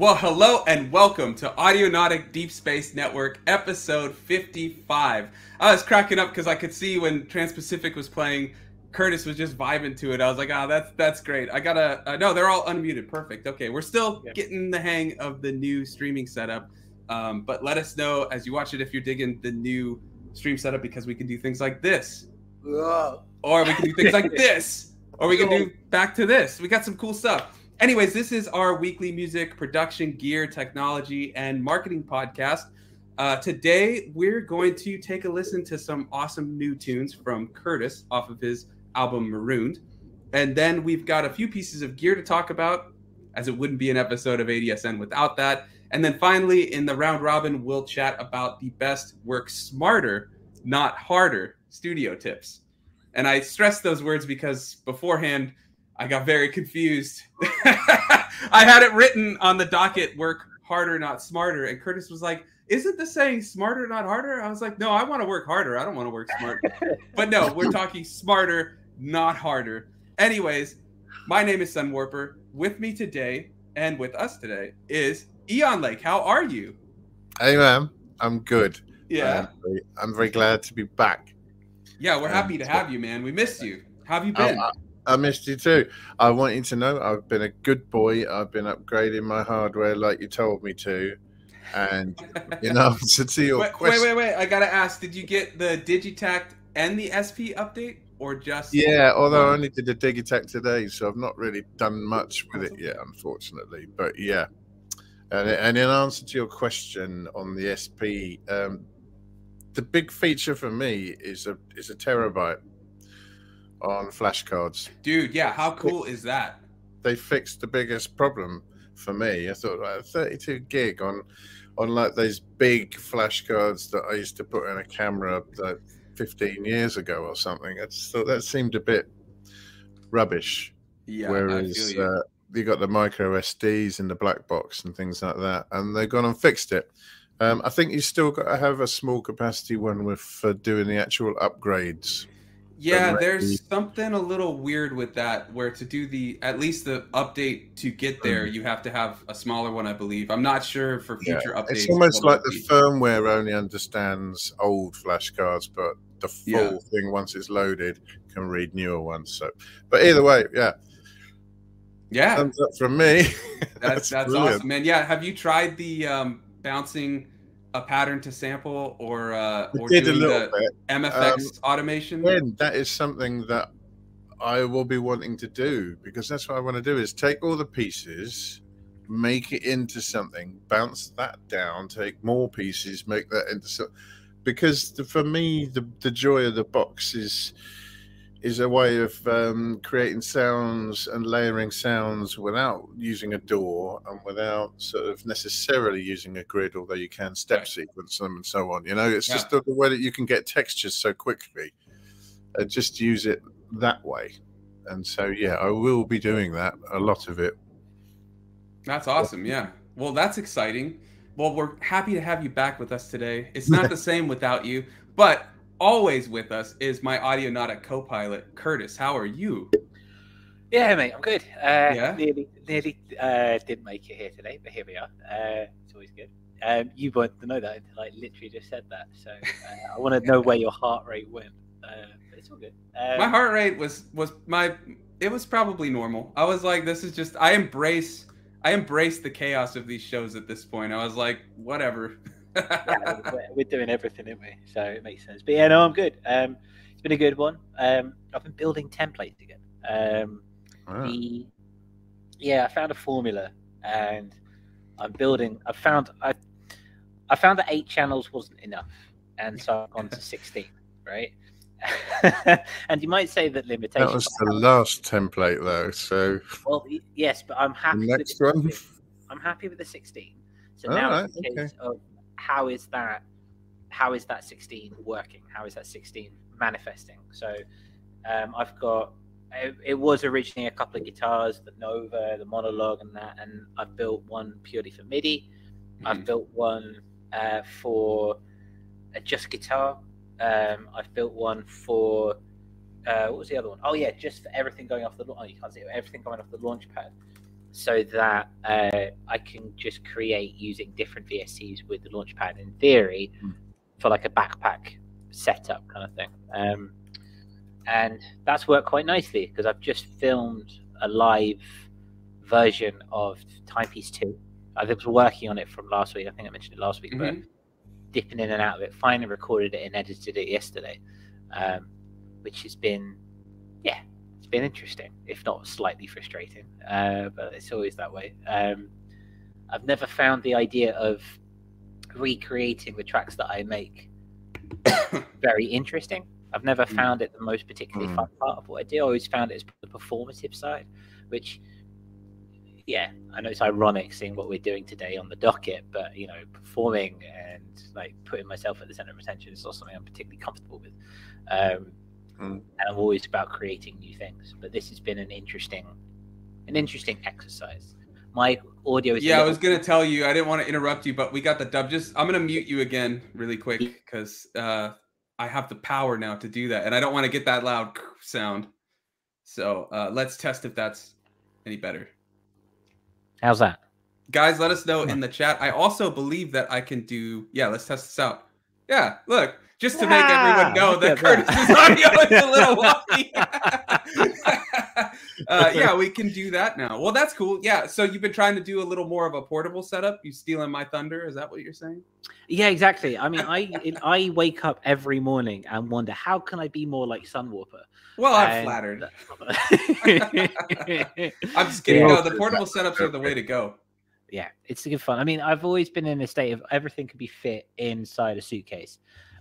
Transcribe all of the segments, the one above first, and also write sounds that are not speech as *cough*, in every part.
Well, hello and welcome to Audionautic Deep Space Network, episode 55. I was cracking up because I could see when Trans-Pacific was playing, Curtis was just vibing to it. I was like, oh, that's that's great. I gotta, uh, no, they're all unmuted. Perfect. Okay, we're still yeah. getting the hang of the new streaming setup. Um, but let us know as you watch it if you're digging the new stream setup because we can do things like this. Whoa. Or we can do things like *laughs* this. Or we can do back to this. We got some cool stuff. Anyways, this is our weekly music production, gear, technology, and marketing podcast. Uh, today, we're going to take a listen to some awesome new tunes from Curtis off of his album Marooned. And then we've got a few pieces of gear to talk about, as it wouldn't be an episode of ADSN without that. And then finally, in the round robin, we'll chat about the best work smarter, not harder studio tips. And I stress those words because beforehand, I got very confused. *laughs* I had it written on the docket work harder, not smarter. And Curtis was like, Isn't the saying smarter, not harder? I was like, No, I want to work harder. I don't want to work smarter. *laughs* but no, we're talking smarter, not harder. Anyways, my name is Sunwarper. With me today and with us today is Eon Lake. How are you? Hey, man. I'm good. Yeah. I'm very, I'm very glad to be back. Yeah, we're happy to have you, man. We missed you. How have you been? I, I missed you too. I want you to know I've been a good boy. I've been upgrading my hardware like you told me to. And you know, *laughs* to your wait, question. Wait, wait, wait. I gotta ask, did you get the Digitakt and the SP update? Or just Yeah, although I only did the Digitakt today, so I've not really done much with it yet, unfortunately. But yeah. And, and in answer to your question on the SP, um, the big feature for me is a is a terabyte on flashcards. Dude, yeah, how cool is that? They fixed the biggest problem for me. I thought like 32 gig on on like those big flashcards that I used to put in a camera like 15 years ago or something. I just thought that seemed a bit rubbish. Yeah, whereas you. Uh, you got the micro SDs in the black box and things like that, and they've gone and fixed it. Um, I think you still got to have a small capacity one with for doing the actual upgrades. Yeah, there's something a little weird with that where to do the at least the update to get there, mm. you have to have a smaller one, I believe. I'm not sure for future yeah. updates. It's almost like the firmware only understands old flashcards, but the full yeah. thing once it's loaded can read newer ones. So, but either way, yeah. Yeah. Thumbs up from me. *laughs* that's that's, that's awesome, man. Yeah, have you tried the um, bouncing a pattern to sample or uh, or doing the bit. MFX um, automation? When that is something that I will be wanting to do because that's what I want to do is take all the pieces, make it into something, bounce that down, take more pieces, make that into something. Because the, for me, the the joy of the box is is a way of um, creating sounds and layering sounds without using a DAW and without sort of necessarily using a grid, although you can step right. sequence them and so on. You know, it's yeah. just the, the, way that you can get textures so quickly. Uh, just use it that way. And so, yeah, I will be doing that, a lot of it. That's awesome. Yeah. Well, that's exciting. Well, we're happy to have you back with us today. It's not *laughs* the same without you, but always with us is my Audionautic co-pilot Curtis. How are you? Yeah, mate, I'm good. Uh, yeah, nearly, nearly uh, didn't make it here today, but here we are. Uh, it's always good. Um, you to know that until I literally just said that. So uh, I want to know where your heart rate went. Uh, it's all good. Um, my heart rate was was my. It was probably normal. I was like, this is just. I embrace. I embrace the chaos of these shows at this point. I was like, whatever. *laughs* yeah, *laughs* we're, doing everything, aren't we? So it makes sense. But yeah, no, I'm good. Um, it's been a good one. Um, I've been building templates again. Um, the, yeah, I found a formula, and I'm building. I found I, I found that eight channels wasn't enough, and so I've gone to *laughs* sixteen. Right. *laughs* and you might say that limitation. That was the last template, though. So. Well, yes, but I'm happy. The next with one. I'm happy with the 16. So now right, it's okay. of how is that how is that 16 working how is that 16 manifesting so um, i've got it, it, was originally a couple of guitars the nova the monologue and that and i've built one purely for midi mm-hmm. i've built one uh, for a just guitar um, i've built one for uh, what was the other one? Oh yeah, just for everything going off the oh you can't see it, everything going off the launch pad. So that uh, I can just create using different VSTs with the Launchpad in theory mm. for like a backpack setup kind of thing. Um, and that's worked quite nicely because I've just filmed a live version of Timepiece 2. I was working on it from last week. I think I mentioned it last week, mm-hmm. but dipping in and out of it. Finally recorded it and edited it yesterday, um, which has been, yeah, it's been interesting, if not slightly frustrating. Uh, but it's always that way. Um, I've never found the idea of recreating the tracks that I make *coughs* very interesting. I've never mm. found it the most particularly mm. fun part of what I do. I always found it as the performative side, which, yeah, I know it's ironic seeing what we're doing today on the docket, but you know, performing and like putting myself at the center of attention is not something I'm particularly comfortable with. Um, mm. And I'm always about creating new things. But this has been an interesting, an interesting exercise. My audio is. Yeah, I was gonna tell you. I didn't want to interrupt you, but we got the dub. Just I'm gonna mute you again really quick because uh, I have the power now to do that, and I don't want to get that loud *laughs* sound. So uh, let's test if that's any better. How's that? Guys, let us know in the chat. I also believe that I can do. Yeah, let's test this out. Yeah, look, just to make everyone know *laughs* that Curtis's audio is a *laughs* little wonky. *laughs* uh, yeah, we can do that now. Well, that's cool. Yeah. So you've been trying to do a little more of a portable setup. You stealing my thunder? Is that what you're saying? Yeah, exactly. I mean, I I wake up every morning and wonder how can I be more like Sunwarper. Well, I'm and... flattered. I'm just kidding. No, the portable setups are the way to go. Yeah, it's good fun. I mean, I've always been in a state of everything can be fit inside a suitcase,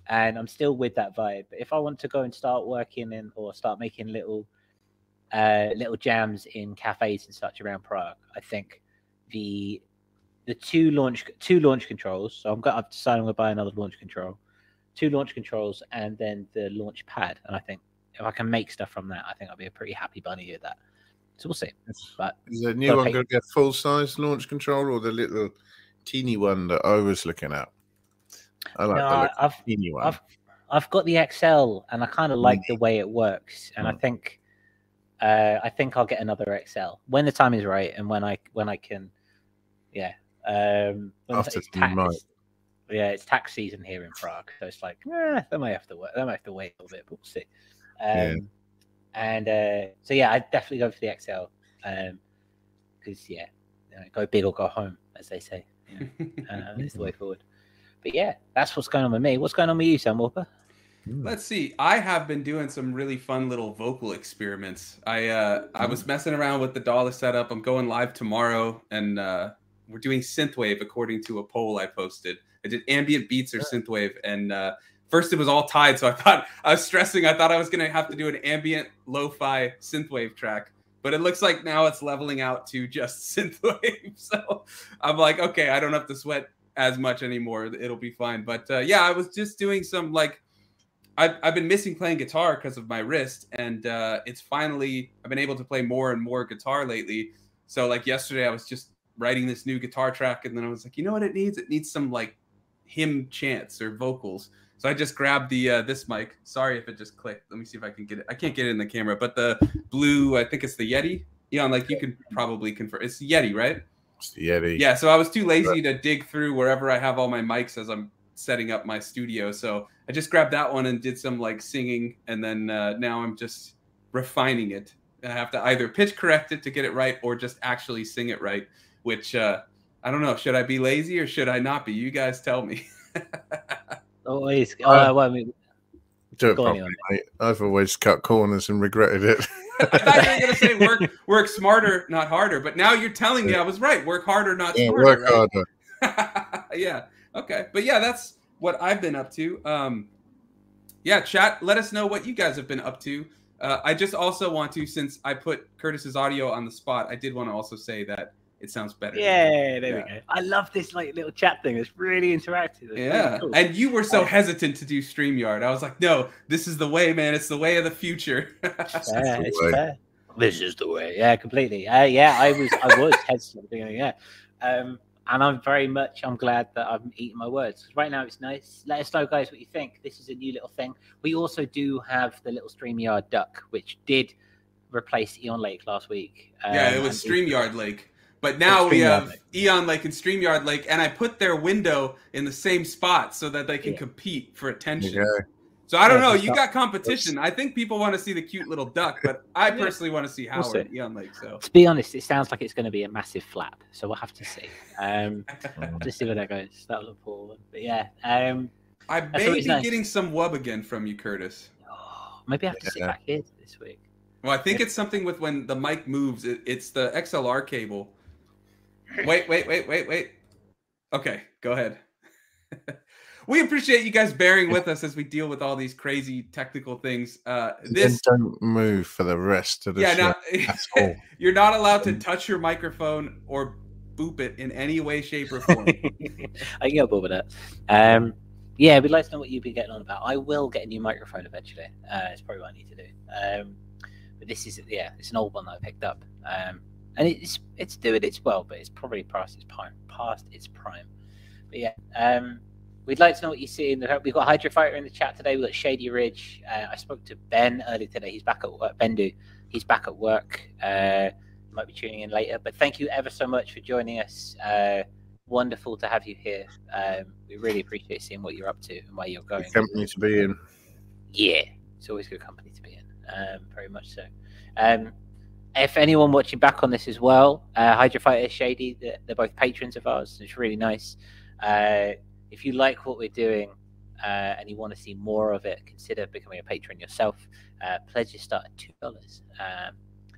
and I'm still with that vibe. But if I want to go and start working in or start making little uh, little jams in cafes and such around Prague. I think the the two launch two launch controls. So I'm going. I've decided I'm going to buy another launch control, two launch controls, and then the launch pad. And I think if I can make stuff from that, I think I'll be a pretty happy bunny with that. So we'll see. But is the new one going to get full size launch control or the little teeny one that I was looking at? I like no, the I've, one. I've, I've got the XL and I kind of like mm. the way it works. And mm. I think uh, I think I'll get another XL when the time is right and when I when I can. Yeah. Um, After it's tax, yeah, it's tax season here in Prague, so it's like, eh, they might have to wait. That might have to wait a little bit, but we'll see. Um, yeah. And uh, so yeah, I definitely go for the XL because um, yeah, you know, go big or go home, as they say. You *laughs* know, uh, it's the way forward. But yeah, that's what's going on with me. What's going on with you, Sunwarper? Hmm. Let's see. I have been doing some really fun little vocal experiments. I uh, I was messing around with the dollar setup. I'm going live tomorrow, and uh, we're doing synthwave according to a poll I posted. I did ambient beats or synthwave, and uh, first it was all tied, so I *laughs* thought I was stressing. I thought I was gonna have to do an ambient lo-fi synthwave track, but it looks like now it's leveling out to just *laughs* synthwave. So I'm like, okay, I don't have to sweat as much anymore. It'll be fine. But uh, yeah, I was just doing some like I've, I've been missing playing guitar because of my wrist, and uh, it's finally I've been able to play more and more guitar lately. So like yesterday, I was just writing this new guitar track, and then I was like, you know what it needs? It needs some like hymn chants or vocals. So I just grabbed the uh, this mic. Sorry if it just clicked. Let me see if I can get it. I can't get it in the camera, but the blue, I think it's the Yeti. Yeah, like you can probably confirm. It's Yeti, right? It's the Yeti. Yeah. So I was too lazy to dig through wherever I have all my mics as I'm setting up my studio. So I just grabbed that one and did some like singing, and then uh, now I'm just refining it. I have to either pitch correct it to get it right, or just actually sing it right. Which uh, I don't know. Should I be lazy or should I not be? You guys tell me. *laughs* always. Oh, uh, well, I mean, do it properly, mate. I've always cut corners and regretted it. I thought you were going to say *laughs* work work smarter, not harder. But now you're telling me I was right. Work harder, not yeah, smarter. Work right? harder. *laughs* yeah. Okay. But yeah, that's what I've been up to. Um, yeah, chat. Let us know what you guys have been up to. Uh, I just also want to, since I put Curtis's audio on the spot, I did want to also say that it sounds better. Yeah, there yeah. we go. I love this like little chat thing. It's really interactive. It's yeah, really cool. and you were so hesitant to do Streamyard. I was like, no, this is the way, man. It's the way of the future. yeah, *laughs* it's fair. This is the way. Yeah, completely. Uh, yeah, I was, I was *laughs* hesitant. Yeah. Um, and I'm very much I'm glad that I'm eating my words. Right now it's nice. Let us know, guys, what you think. This is a new little thing. We also do have the little StreamYard duck, which did replace Eon Lake last week. Um, yeah, it was StreamYard Lake. But now we have Lake. Eon Lake and StreamYard Lake, and I put their window in the same spot so that they can yeah. compete for attention. Okay. So I don't know. You got competition. I think people want to see the cute little duck, but I personally want to see Howard we'll Eon Lake. So to be honest, it sounds like it's going to be a massive flap. So we'll have to see. Um, *laughs* just see where that goes. That'll look cool. But yeah, um, I may be nice. getting some wub again from you, Curtis. Oh, maybe I have to sit back here this week. Well, I think it's something with when the mic moves. It, it's the XLR cable wait, wait, wait, wait, wait. Okay, go ahead. *laughs* we appreciate you guys bearing with us as we deal with all these crazy technical things. Uh, this don't move for the rest of the yeah, show. *laughs* you're not allowed to touch your microphone or boop it in any way, shape, or form. *laughs* I can go boop with that. Um, yeah, we'd like to know what you've been getting on about. I will get a new microphone eventually. Uh, it's probably what I need to do. Um, but this is yeah, it's an old one that I picked up. Um, and it's it's doing its well, but it's probably past its prime. Past its prime. But yeah, um, we'd like to know what you see. In the, we've got Hydra Fighter in the chat today. We've got Shady Ridge. Uh, I spoke to Ben earlier today. He's back at work. Bendu. He's back at work. Uh, might be tuning in later. But thank you ever so much for joining us. Uh, wonderful to have you here. Um, we really appreciate seeing what you're up to and where you're going. Good company to be in. Yeah, it's always good company to be in. Um, very much so. Um, if anyone watching back on this as well, uh, Hydra Fighter, Shady, they're, they're, both patrons of ours. It's really nice. Uh, if you like what we're doing uh, and you want to see more of it, consider becoming a patron yourself. Uh, pledges start at two dollars, um,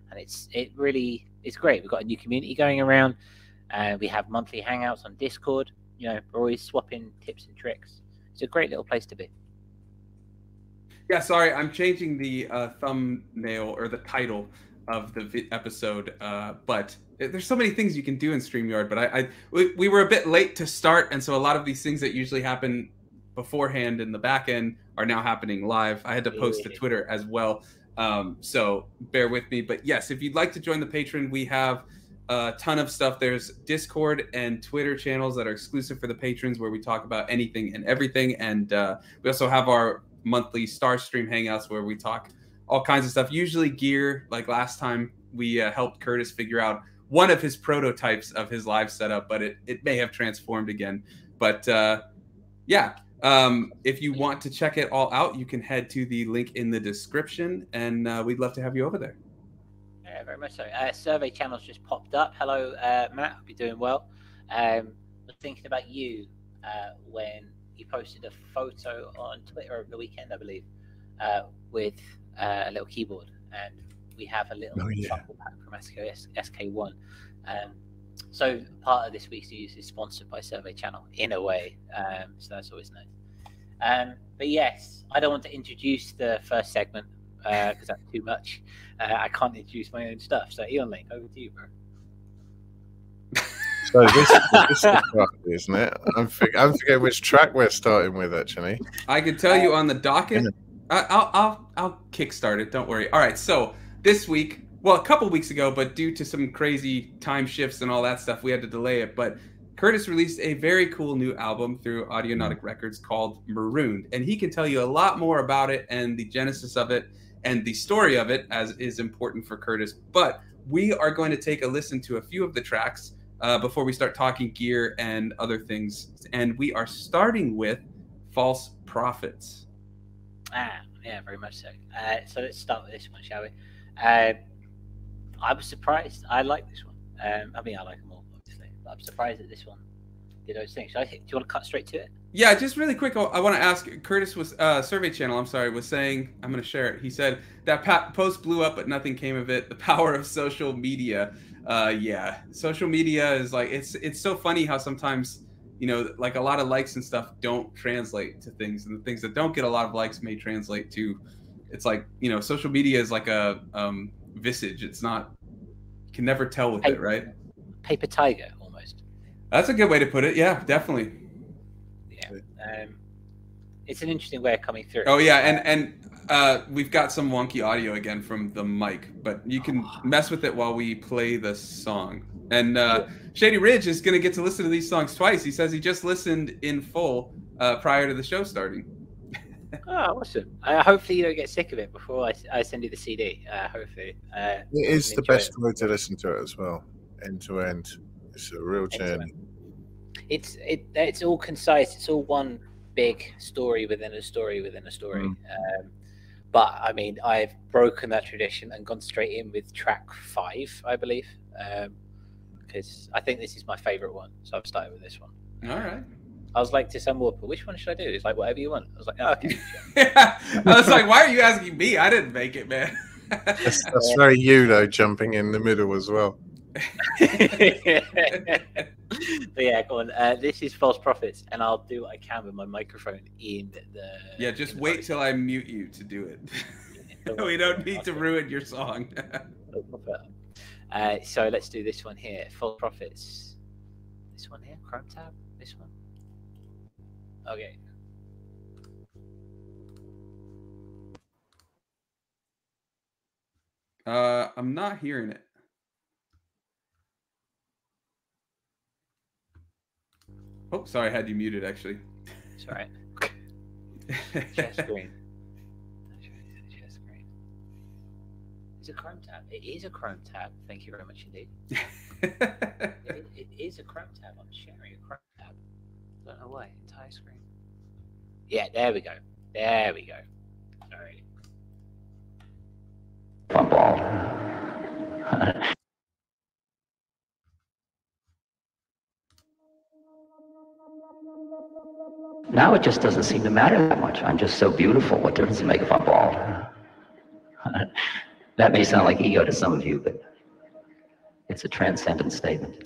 and it's it really it's great. We've got a new community going around. Uh, we have monthly hangouts on Discord. You know, we're always swapping tips and tricks. It's a great little place to be. Yeah, sorry, I'm changing the uh, thumbnail or the title of the vi- episode. Uh, but there's so many things you can do in Streamyard. But I, I we, we, were a bit late to start, and so a lot of these things that usually happen beforehand in the back end are now happening live. I had to post to Twitter as well. Um, so bear with me. But yes, if you'd like to join the patron, we have a ton of stuff. There's Discord and Twitter channels that are exclusive for the patrons where we talk about anything and everything. And uh, we also have our monthly Star Stream Hangouts where we talk all kinds of stuff. Usually gear. Like last time, we uh, helped Curtis figure out one of his prototypes of his live setup, but it it may have transformed again. But uh, yeah, um, if you want to check it all out, you can head to the link in the description, and uh, we'd love to have you over there. Yeah, very much so. Uh, survey channels just popped up. Hello, uh, Matt. Hope you're doing well. Um, I was thinking about you uh, when you posted a photo on Twitter over the weekend, I believe, uh, with uh, a little keyboard, and we have a little oh, yeah. pack from SK, SK1. Um, so part of this week's news is sponsored by Survey Channel in a way, um, so that's always nice. Um, but yes, I don't want to introduce the first segment because uh, that's too much. Uh, I can't introduce my own stuff. So Eon Lake, over to you, bro. So this, is this is isn't it? I'm, fig- I'm forgetting which track we're starting with. Actually, I can tell you on the docket. I'll I'll I'll kickstart it. Don't worry. All right. So this week, well, a couple weeks ago, but due to some crazy time shifts and all that stuff, we had to delay it. But Curtis released a very cool new album through Audionautic Records called Marooned, and he can tell you a lot more about it and the genesis of it and the story of it, as is important for Curtis. But we are going to take a listen to a few of the tracks uh, before we start talking gear and other things. And we are starting with False Prophets. Ah, yeah, very much so. Uh, so let's start with this one, shall we? Uh, I was surprised. I like this one. Um, I mean, I like them all, obviously, but I'm surprised that this one did those things. I think, do you want to cut straight to it? Yeah, just really quick. I want to ask. Curtis was uh, Survey Channel. I'm sorry, was saying. I'm going to share it. He said that post blew up, but nothing came of it. The *laughs* power of social media. Uh, yeah, social media is like it's it's so funny how sometimes you know, like a lot of likes and stuff don't translate to things, and the things that don't get a lot of likes may translate to. It's like you know, social media is like a um, visage. It's not. You can never tell with paper, it, right? Paper tiger, almost. That's a good way to put it. Yeah, definitely. Yeah, um, it's an interesting way of coming through. Oh yeah, and and uh, we've got some wonky audio again from the mic, but you can mess with it while we play the song. And uh, Shady Ridge is going to get to listen to these songs twice. He says he just listened in full uh, prior to the show starting. *laughs* oh, awesome! Uh, hopefully, you don't get sick of it before I, I send you the CD. Uh, hopefully, uh, it is the best it. way to listen to it as well. end to end. It's a real journey. It's it. It's all concise. It's all one big story within a story within a story. Mm. Um, but I mean, I've broken that tradition and gone straight in with track five, I believe, because um, I think this is my favorite one. So I've started with this one. All right. I was like to Sunwarper, which one should I do? He's like, whatever you want. I was like, oh, okay. yeah. *laughs* I was like, why are you asking me? I didn't make it, man. that's, that's very you, though, jumping in the middle as well. But yeah, go on. Uh, this is false prophets, and I'll do what I can with my microphone in the. Yeah, just wait till I mute you to do it. *laughs* we don't need to ruin your song. *laughs* uh, so let's do this one here. False prophets. This one here, Chrome tab. This one. Okay. Uh, I'm not hearing it. Oh, sorry, I had you muted actually. Sorry. Share screen. Share screen. It's a Chrome tab. It is a Chrome tab. Thank you very much indeed. *laughs* it, it is a Chrome tab. I'm sharing a Chrome tab. I don't know why. Entire screen. Yeah, there we go. There we go. All right. Now it just doesn't seem to matter that much. I'm just so beautiful. What difference does it make if I'm bald? *laughs* that may sound like ego to some of you, but it's a transcendent statement.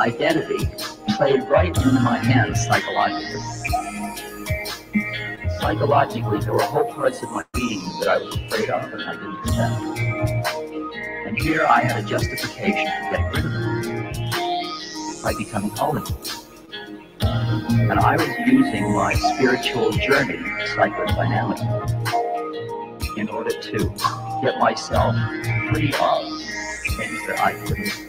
Identity played right into my hands psychologically. Psychologically, there were whole parts of my being that I was afraid of and I didn't accept. And here I had a justification to get rid of them by becoming holy. And I was using my spiritual journey, psychodynamic, in order to get myself free of things that I couldn't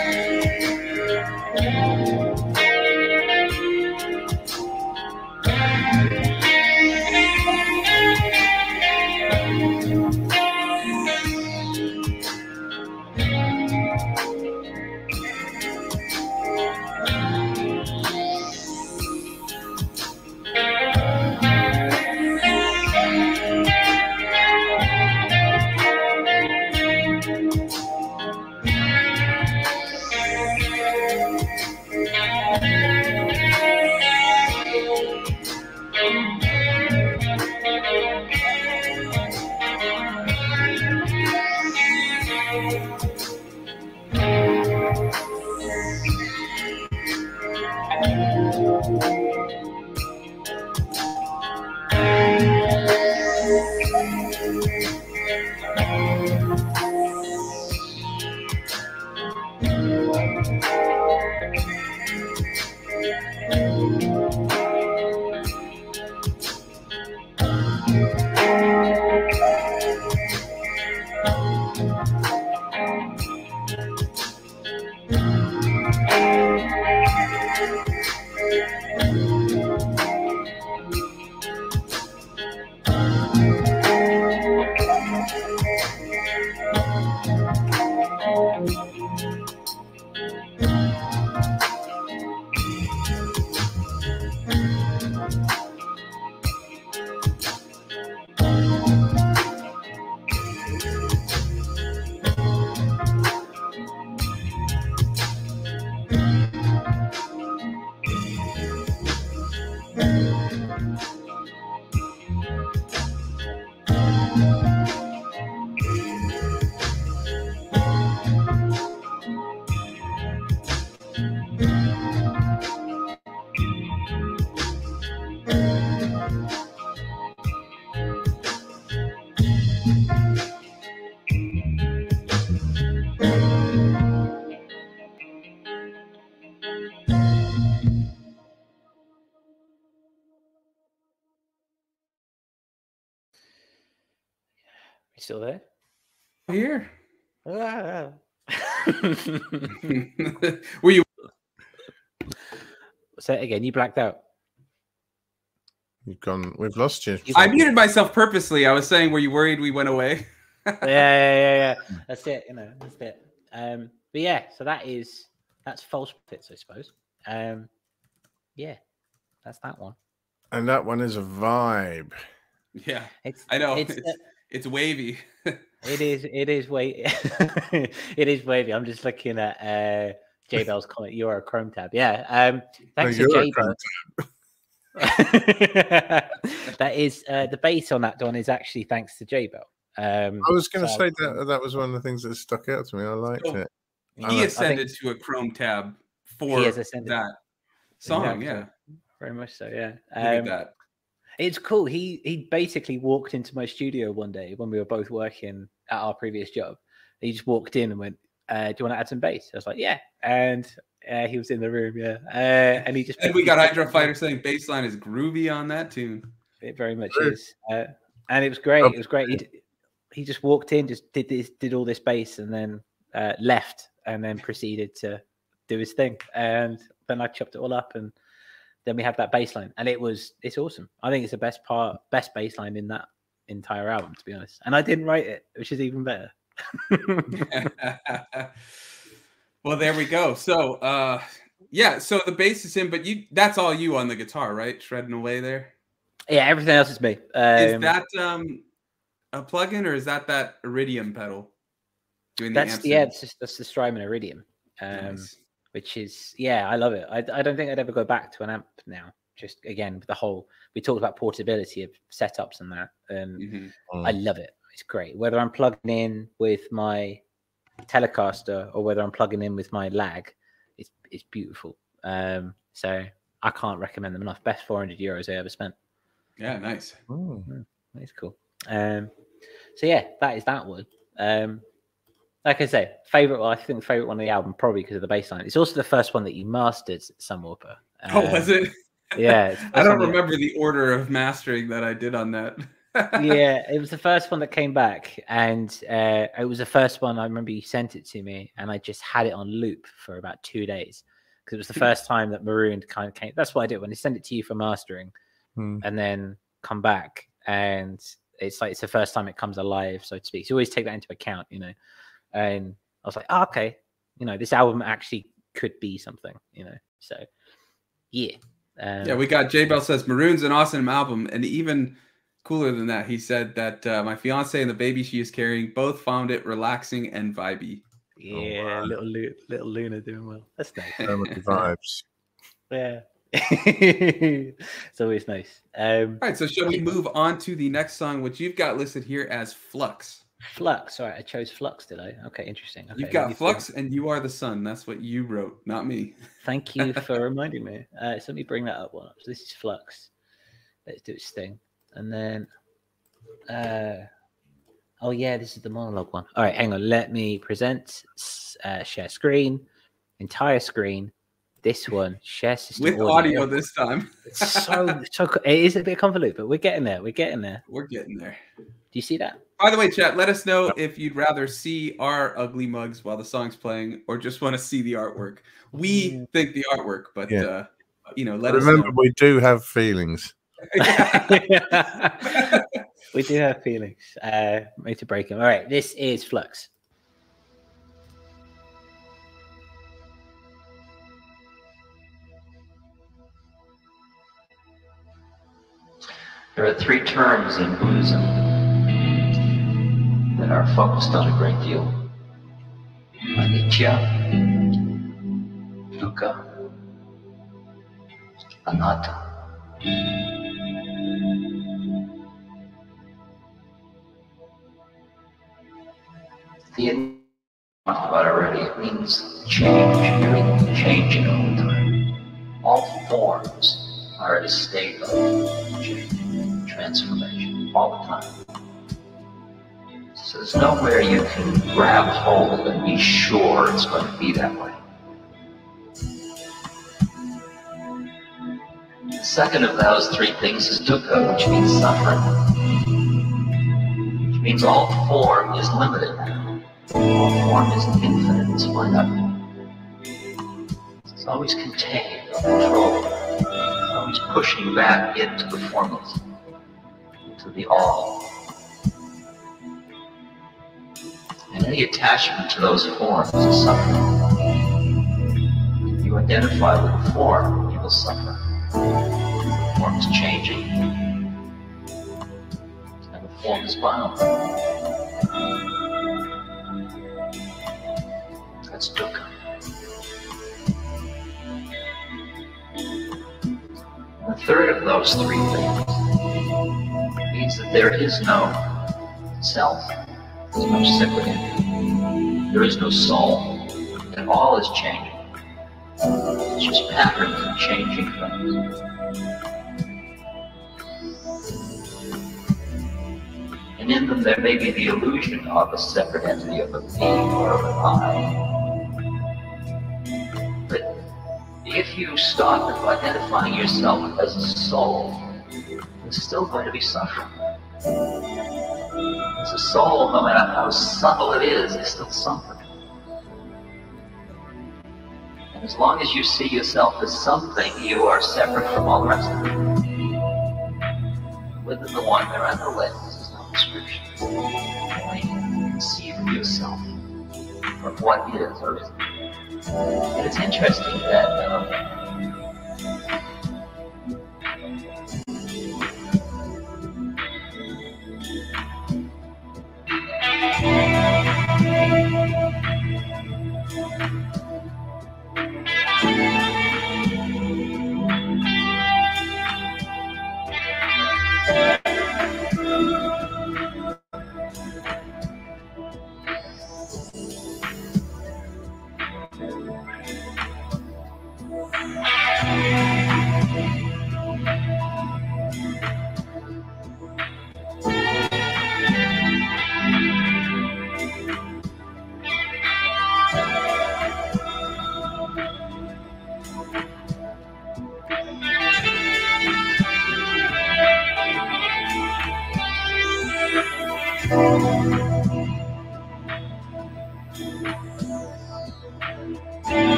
still there? Here. Ah. Were you? Say it again. You blacked out. You've gone. We've lost you. I muted myself purposely. I was saying, were you worried we went away? yeah, yeah, yeah, yeah. *laughs* That's it. You know, that's it. Um, but yeah, so that is that's False Prophets, I suppose. Um, yeah, that's that one. And that one is a vibe. Yeah, It's I know. It's, It's, it's wavy. *laughs* it is it is wavy. *laughs* it is wavy. I'm just looking at uh J Bell's comment. You are a Chrome tab. Yeah. Um thanks No, to you're a J Chrome *laughs* Bell. that is uh the base on that one is actually thanks to J Bell. Um I was going to so- say that that was one of the things that stuck out to me. I liked Oh. it. he I like- ascended to a Chrome tab for He has ascended. that song. Exactly. Yeah, very much so, yeah. look at Um, that. It's cool. He he basically walked into my studio one day when we were both working at our previous job. He just walked in and went, uh, "Do you want to add some bass?" I was like, "Yeah," and uh, he was in the room, yeah. Uh, and he just And we got Hydro Fighter saying baseline is groovy on that tune. It very much True. is, uh, and it was great. It was great. He, he just walked in, just did this, did all this bass, and then uh, left, and then proceeded to do his thing. And then I chopped it all up, and then we have that bass line, and it was it's awesome. I think it's the best part, best bass line in that entire album, to be honest. And I didn't write it, which is even better. *laughs* well, there we go. So, uh, yeah, so the bass is in, but you that's all you on the guitar, right? Shredding away there. yeah, everything else is me. Is Um, that um a plugin or is that that Iridium pedal? Doing the that's amp yeah, it's just, that's the Strymon Iridium. Um, Nice. Which is yeah, I love it. I, I don't think I'd ever go back to an amp now. Just again with the whole we talked about portability of setups and that, and Mhm. I love it. It's great. Whether I'm plugging in with my Telecaster or whether I'm plugging in with my lag, it's it's beautiful. Um, so I can't recommend them enough. Best 400 euros I ever spent. Yeah, nice. Oh. It's cool. Um, so yeah, that is that one. Um, like I say, favorite. Well, I think favorite one of the album probably because of the bass line. It's also the first one that you mastered, Sunwarper. oh, was it? Yeah, *laughs* I don't one you- remember the order of mastering that I did on that. *laughs* yeah, it was the first one that came back, and uh, it was the first one. I remember you sent it to me, and I just had it on loop for about two days because it was the first time that Marooned kind of came. That's what I did when I sent it to you for mastering, Hmm. and then come back, and it's like it's the first time it comes alive, so to speak. So you always take that into account, you know. And I was like, oh, okay, you know, this album actually could be something, you know. So yeah, um, yeah, we got J Bell says Maroon's an awesome album, and even cooler than that, he said that uh, my fiance and the baby she is carrying both found it relaxing and vibey. yeah, wow. little Lu- little Luna doing well. That's nice. So *laughs* vibes. Yeah. *laughs* it's always nice. Um, All right, so shall we move on to the next song, which you've got listed here as Flux? Flux. Sorry, I chose Flux, did I? Okay, interesting. Okay, You've got Flux, and you are the sun. That's what you wrote, not me. *laughs* Thank you for reminding me. Uh, so let me bring that up one up. So this is Flux. Let's do its thing. And then, uh, oh yeah, this is the monologue one. All right, hang on. Let me present, uh, share screen, entire screen. This one, share system With audio this time. It's so so. It is a bit convoluted, but we're getting there. We're getting there. We're getting there. Do you see that? By the way, chat, let us know if you'd rather see our ugly mugs while the song's playing or just want to see the artwork. We Mm. think the artwork, but Yeah. uh, you know, let Remember, us remember we do have feelings. *laughs* we do have feelings. Uh, need to break them. All right, this is Flux. There are three terms in Buddhism that are focused on a great deal. Anicca, Dukkha, Anatta. The talked about already, it means change, everything changing all the time. All forms are a state of change transformation all the time. So there's nowhere you can grab hold and be sure it's going to be that way. The second of those three things is dukkha, which means suffering. Which means all form is limited. All form is infinite, it's finite. It's always contained controlled. It's always pushing back into the formless into the all. And any attachment to those forms is suffering. If you identify with the form, you will suffer. The form is changing. And the form is bound. That's dukkha. The third of those three things means that there is no self, as much separate entity. There is no soul, and all is changing. It's just patterns and changing things. And in them there may be the illusion of a separate entity of a being or of an I. But if you stop identifying yourself as a soul, is still going to be suffering. As a soul, no matter how subtle it is, is still something. And as long as you see yourself as something, you are separate from all the rest of it. Within the one, there are no labels, there's no description. Only conceive of yourself from what is or isn't. And it's interesting that um,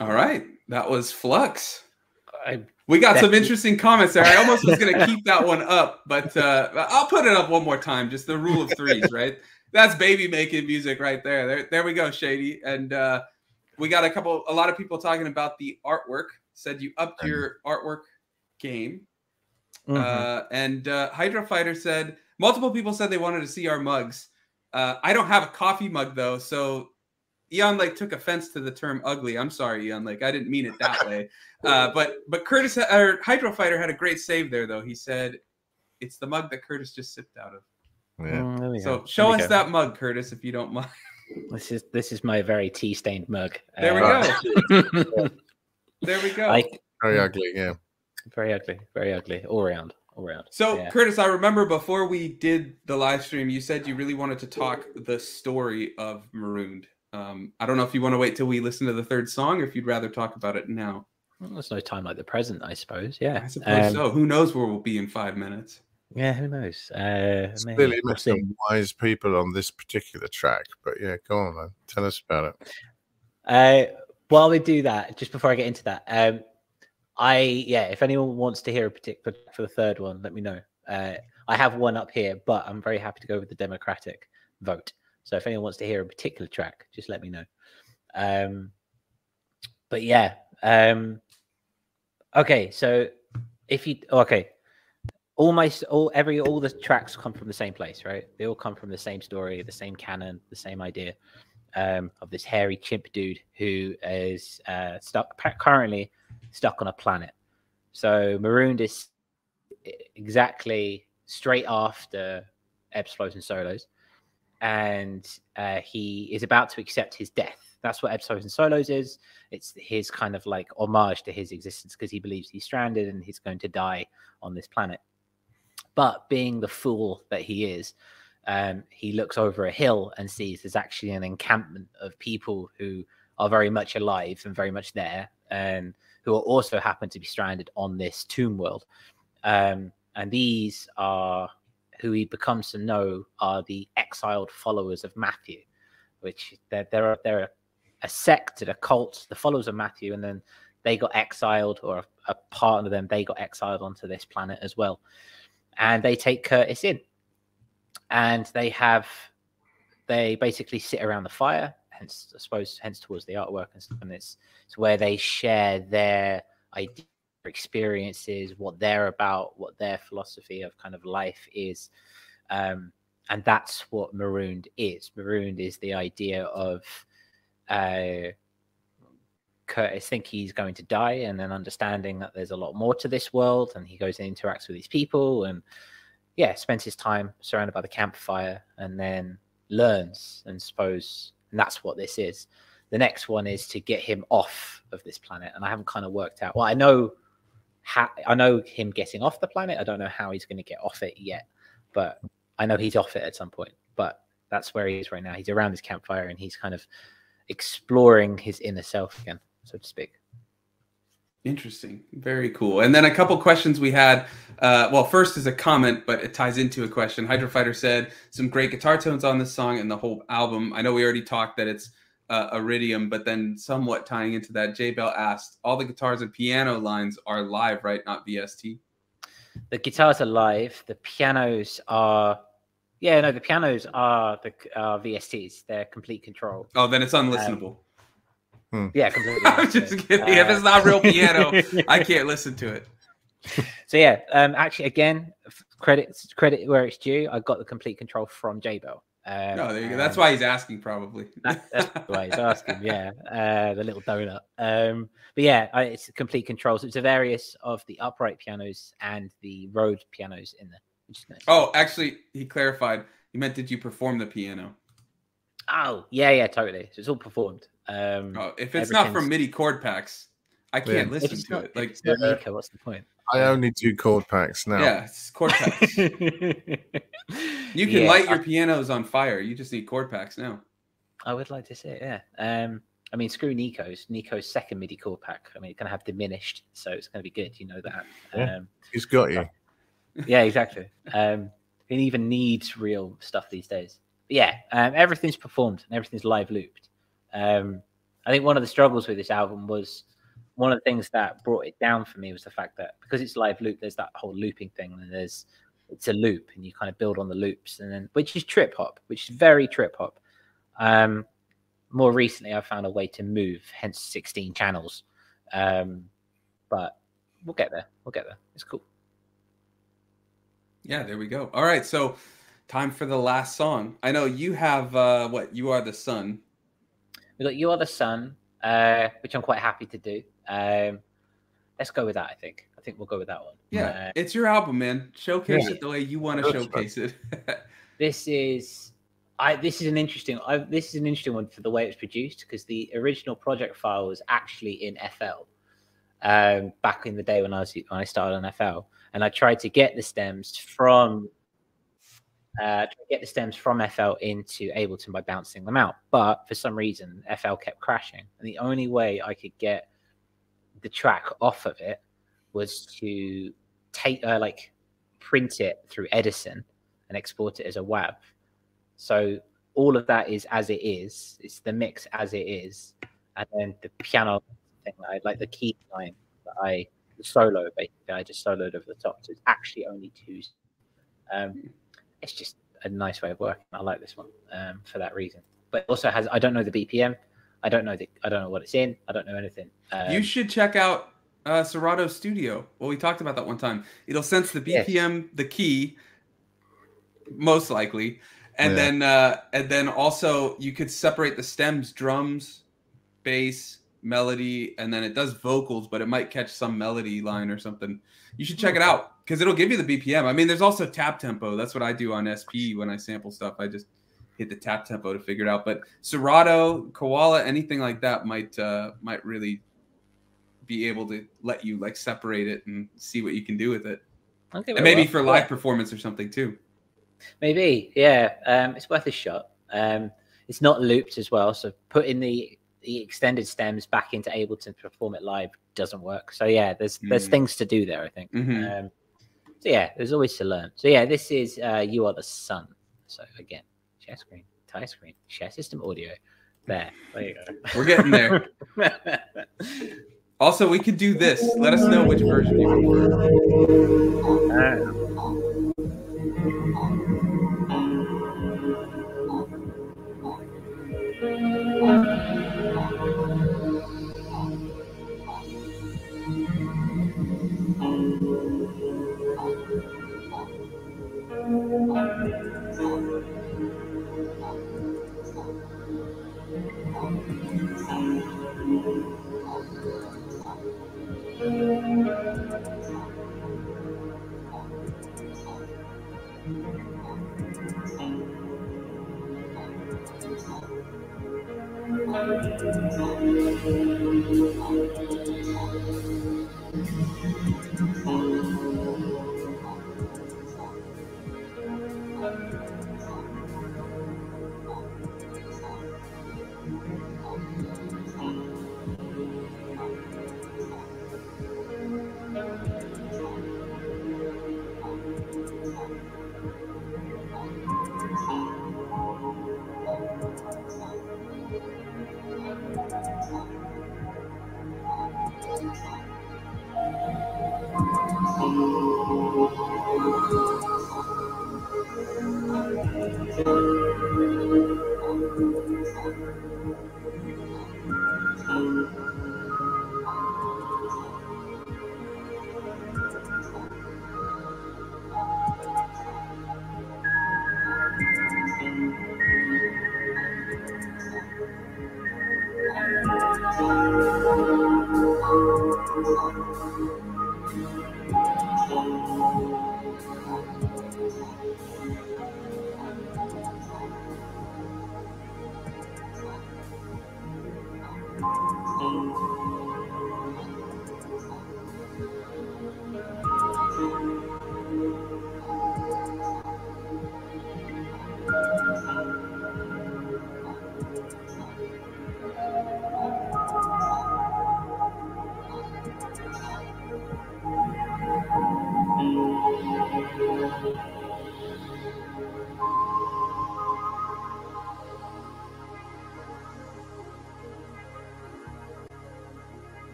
All right, that was Flux. I, we got some interesting comments there. I almost was going to keep that one up, but uh, I'll put it up one more time. Just the rule of threes, right? That's baby making music right there. There, there we go, Shady. And uh, we got a couple, a lot of people talking about the artwork. Said you upped your artwork game. Mhm. Uh, and uh, Hydro Fighter said multiple people said they wanted to see our mugs. Uh, I don't have a coffee mug though, so Eon Lake took offense to the term ugly. I'm sorry, Eon Lake I didn't mean it that way. *laughs* Uh, but but Curtis or Hydro Fighter had a great save there though. He said it's the mug that Curtis just sipped out of. Yeah. Mm, so show us go. that mug, Curtis, if you don't mind. This is this is my very tea stained mug. There we uh, go. *laughs* there we go. very ugly, yeah. Very ugly, very ugly, all around, all around. So, yeah. Curtis, I remember before we did the live stream, you said you really wanted to talk the story of Marooned. Um, I don't know if you want to wait till we listen to the third song, or if you'd rather talk about it now. Well, there's no time like the present, I suppose. Yeah, I suppose um, so. Who knows where we'll be in five minutes? Yeah, who knows? Uh, clearly met some wise people on this particular track, but yeah, go on, man. Tell us about it. Uh, while we do that, just before I get into that, um, I yeah, if anyone wants to hear a particular for the third one, let me know. Uh, I have one up here, but I'm very happy to go with the democratic vote. So if anyone wants to hear a particular track, just let me know. Um, but yeah, um, okay. So if you okay, all my all every all the tracks come from the same place, right? They all come from the same story, the same canon, the same idea um, of this hairy chimp dude who is uh, stuck currently stuck on a planet. So Marooned is exactly straight after Ebbs, Flows, and Solos, and uh, he is about to accept his death. That's what Flows, and Solos is. It's his kind of like homage to his existence because he believes he's stranded and he's going to die on this planet. But being the fool that he is, um, he looks over a hill and sees there's actually an encampment of people who are very much alive and very much there, and who are also happen to be stranded on this tomb world. Um, and these are who he becomes to know are the exiled followers of Matthew, which they're they're, they're a sect, a cult, the followers of Matthew, and then they got exiled, or a, a part of them they got exiled onto this planet as well and they take Curtis in, and they have they basically sit around the fire. Hence, I suppose, hence towards the artwork and stuff. And it's it's where they share their idea, experiences, what they're about, what their philosophy of kind of life is. Um, and that's what marooned is. Marooned is the idea of uh, Curtis think he's going to die, and then understanding that there's a lot more to this world, and he goes and interacts with these people, and yeah, spends his time surrounded by the campfire, and then learns, and suppose and that's what this is. The next one is to get him off of this planet, and I haven't kind of worked out. Well, I know how I know him getting off the planet. I don't know how he's going to get off it yet, but I know he's off it at some point. But that's where he is right now. He's around his campfire, and he's kind of exploring his inner self again so to speak. Interesting. Very cool. And then a couple questions we had. Uh, well, first is a comment, but it ties into a question. Hydro Fighter said some great guitar tones on this song and the whole album. I know we already talked that it's uh, Iridium, but then somewhat tying into that, J Bell asked, all the guitars and piano lines are live, right? Not VST. The guitars are live. The pianos are, yeah, no, the pianos are the uh, VSTs. They're Komplete Kontrol. Oh, then it's unlistenable. Um, Hmm. Yeah, completely. *laughs* I'm just kidding. Uh, if it's not real piano, I can't listen to it. *laughs* So yeah, um, actually, again, credit credit where it's due. I got the Komplete Kontrol from J Bell. Um, no, there you go. That's why he's asking, probably. That, that's why he's asking. Yeah, *laughs* uh, the little donut. Um, but yeah, I, it's Komplete Kontrol. So it's a various of the upright pianos and the Rhodes pianos in there. Nice. Oh, actually, he clarified. He meant, did you perform the piano? Oh, yeah, yeah, totally. So it's all performed. Um, oh, if it's not from MIDI chord packs, I can't yeah. listen to not, it. Like, yeah. Nico, what's the point? I only do chord packs now. Yeah, it's chord packs. *laughs* you can yeah, light your I, pianos on fire. You just need chord packs now. I would like to see it. Yeah. Um, I mean, screw Nico's. Nico's second MIDI chord pack. I mean, it's going to have diminished, so it's going to be good. You know that. Yeah, um, he's got you. *laughs* Yeah, exactly. um, it even needs real stuff these days. But yeah, um, everything's performed and everything's live looped. Um, I think one of the struggles with this album was one of the things that brought it down for me was the fact that because it's live loop, there's that whole looping thing, and there's it's a loop, and you kind of build on the loops, and then which is trip hop, which is very trip hop. Um, more recently, I found a way to move, hence 16 channels. Um, but we'll get there. We'll get there. It's cool. Yeah, there we go. All right, so time for the last song. I know you have uh, what you are the sun. We got you are the sun, uh, which I'm quite happy to do. Um, let's go with that. I think. I think we'll go with that one. Yeah, uh, it's your album, man. Showcase yeah. it the way you want to showcase it. *laughs* this is, I. This is an interesting. I, this is an interesting one for the way it's produced because the original project file was actually in FL. Um, back in the day when I was when I started on FL, and I tried to get the stems from uh, to get the stems from FL into Ableton by bouncing them out. But for some reason, FL kept crashing. And the only way I could get the track off of it was to take, uh, like, print it through Edison and export it as a WAV. So all of that is as it is. It's the mix as it is. And then the piano thing, I like the key line that I the solo basically I just soloed over the top. So it's actually only two. Um, it's just a nice way of working. I like this one um, for that reason. But also has I don't know the BPM. I don't know the I don't know what it's in. I don't know anything. Um, you should check out uh, Serato Studio. Well, we talked about that one time. It'll sense the BPM, yes. the key, most likely, and yeah. then uh, and then also you could separate the stems, drums, bass, melody, and then it does vocals, but it might catch some melody line or something. You should check it out because it'll give you the BPM. I mean, there's also tap tempo. That's what I do on SP when I sample stuff. I just hit the tap tempo to figure it out. But Serato, Koala, anything like that might uh, might really be able to let you like separate it and see what you can do with it. Okay, and maybe well. for live performance or something too. Maybe, yeah. Um, it's worth a shot. Um, it's not looped as well, so putting the the extended stems back into Ableton to perform it live doesn't work. So yeah, there's mm. there's things to do there. I think. Mm-hmm. Um, so yeah, there's always to learn. So yeah, this is uh, you are the sun. So again, share screen, tie screen, share system audio. There, there you go. We're getting there. *laughs* also, we could do this. Let us know which version you prefer.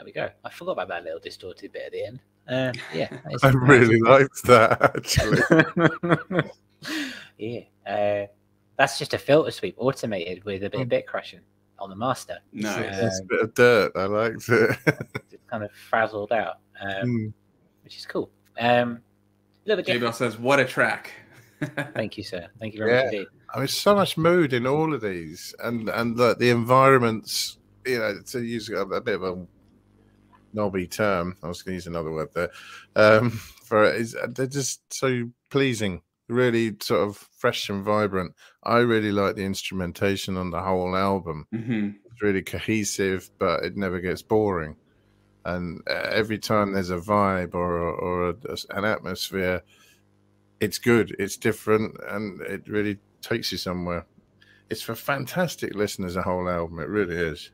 There we go. I forgot about that little distorted bit at the end. Uh, *laughs* yeah, I really liked that actually. *laughs* Yeah. Uh, that's just a filter sweep automated with a bit of bit crushing on the master. Nice. That's a bit of dirt. I liked it. *laughs* It's kind of frazzled out, um, Mm. which is cool. Um, a little bit J says, "What a track." Thank you, sir. Thank you very Yeah. much indeed. I mean, so much mood in all of these, and and the, the environments. You know, to use a, a bit of a knobby term, I was going to use another word there. Um, for is they're just so pleasing, really sort of fresh and vibrant. I really like the instrumentation on the whole album. hmm It's really cohesive, but it never gets boring. And uh, every time there's a vibe or or a, an atmosphere, it's good, it's different, and it really takes you somewhere. It's for fantastic listeners, a whole album. It really is.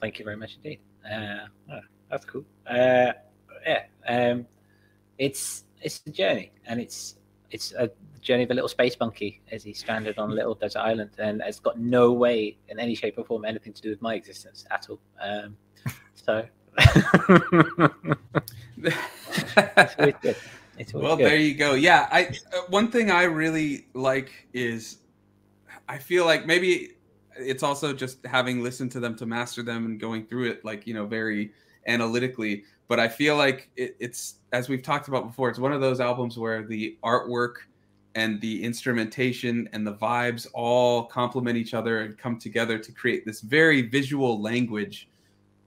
Thank you very much indeed. Uh, oh, that's cool. Uh, yeah, um, it's it's a journey, and it's it's a journey of a little space monkey as he's stranded on a little desert island, and it's got no way, in any shape or form, anything to do with my existence at all. Um, so. *laughs* it's always good. It's always well, good. there you go. Yeah, I uh, one thing I really like is I feel like maybe it's also just having listened to them to master them and going through it like you know very analytically. But I feel like it, it's as we've talked about before. It's one of those albums where the artwork and the instrumentation and the vibes all complement each other and come together to create this very visual language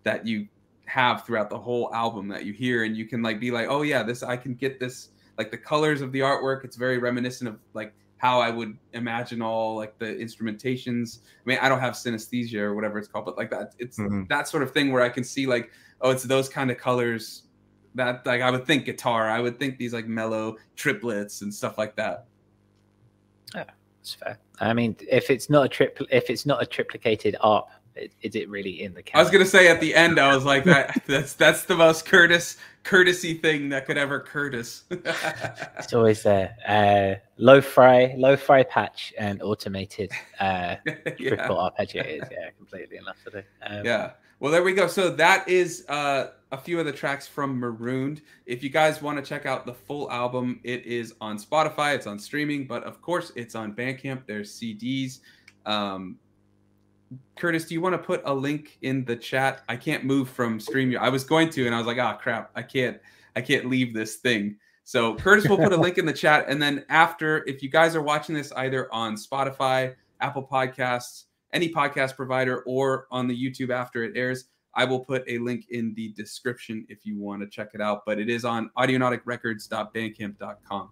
that you have throughout the whole album that you hear and you can like be like oh yeah this i can get this like the colors of the artwork it's very reminiscent of like how i would imagine all like the instrumentations i mean i don't have synesthesia or whatever it's called but like that it's Mhm. that sort of thing where i can see like oh it's those kind of colors that like i would think guitar i would think these like mellow triplets and stuff like that Yeah, That's fair. I mean, if it's not a trip, if it's not a triplicated ARP, is, it really in the? I was gonna say at the end, I was like, that, *laughs* "That's that's the most Curtis courtesy thing that could ever Curtis." *laughs* It's always there. Uh, low fry, low fry patch, and automated uh, *laughs* yeah. triple arpeggiators. Yeah, completely enough to do. Um, yeah. Well, there we go. So that is uh, a few of the tracks from Marooned. If you guys want to check out the full album, it is on Spotify. It's on streaming, but of course, it's on Bandcamp. There's CDs. Um, Curtis, do you want to put a link in the chat? I can't move from StreamYard. I was going to, and I was like, "Ah, crap! I can't. I can't leave this thing." So Curtis will put a link in the chat, and then after, if you guys are watching this either on Spotify, Apple Podcasts, any podcast provider, or on the YouTube after it airs, I will put a link in the description if you want to check it out. But it is on audionauticrecords.bandcamp.com.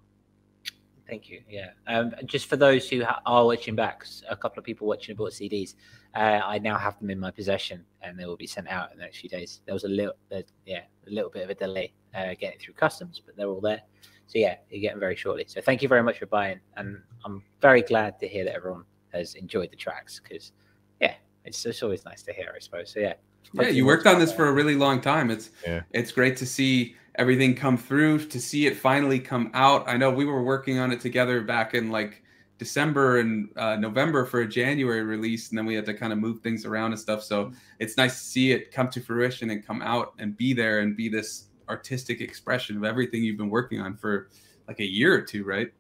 Thank you. Yeah. Um, just for those who are watching back, a couple of people watching bought CDs. Uh, I now have them in my possession, and they will be sent out in the next few days. There was a little, uh, yeah, a little bit of a delay uh, getting through customs, but they're all there. So yeah, you're getting very shortly. So thank you very much for buying, and I'm very glad to hear that everyone has enjoyed the tracks because yeah, it's it's always nice to hear, I suppose. So yeah. Yeah, you worked on this for a really long time. It's Yeah. it's great to see everything come through, to see it finally come out. I know we were working on it together back in like December and uh, November for a January release, and then we had to kind of move things around and stuff. So it's nice to see it come to fruition and come out and be there and be this artistic expression of everything you've been working on for like a year or two, right?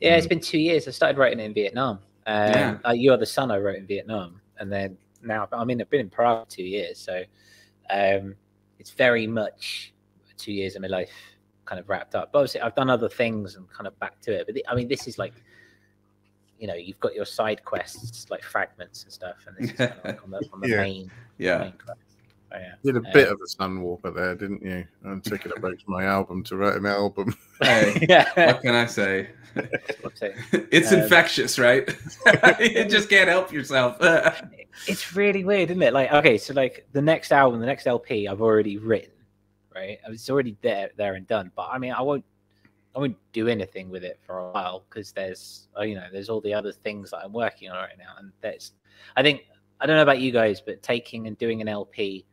Yeah, it's been two years. I started writing it in Vietnam. Um, Yeah. uh, you are the sun. I wrote in Vietnam, and then now I mean I've been in Prague for two years, so um, it's very much two years of my life kind of wrapped up. But obviously, I've done other things and kind of back to it. But the, I mean, this is like, you know, you've got your side quests like fragments and stuff, and this is kind of like on the, on the *laughs* Yeah. main, Yeah. main quest. Oh, yeah. You did a Uh, bit of a Sunwarper there, didn't you? And took it back to my album to write an album. *laughs* Hey, *laughs* yeah. what can I say? It's Um, infectious, right? you just can't help yourself. it's really weird, isn't it? Like, okay, so like the next album, the next LP, I've already written, right? It's already there, there and done. But I mean, I won't, I won't do anything with it for a while because there's, uh, you know, there's all the other things that I'm working on right now, and there's, I think, I don't know about you guys, but taking and doing an LP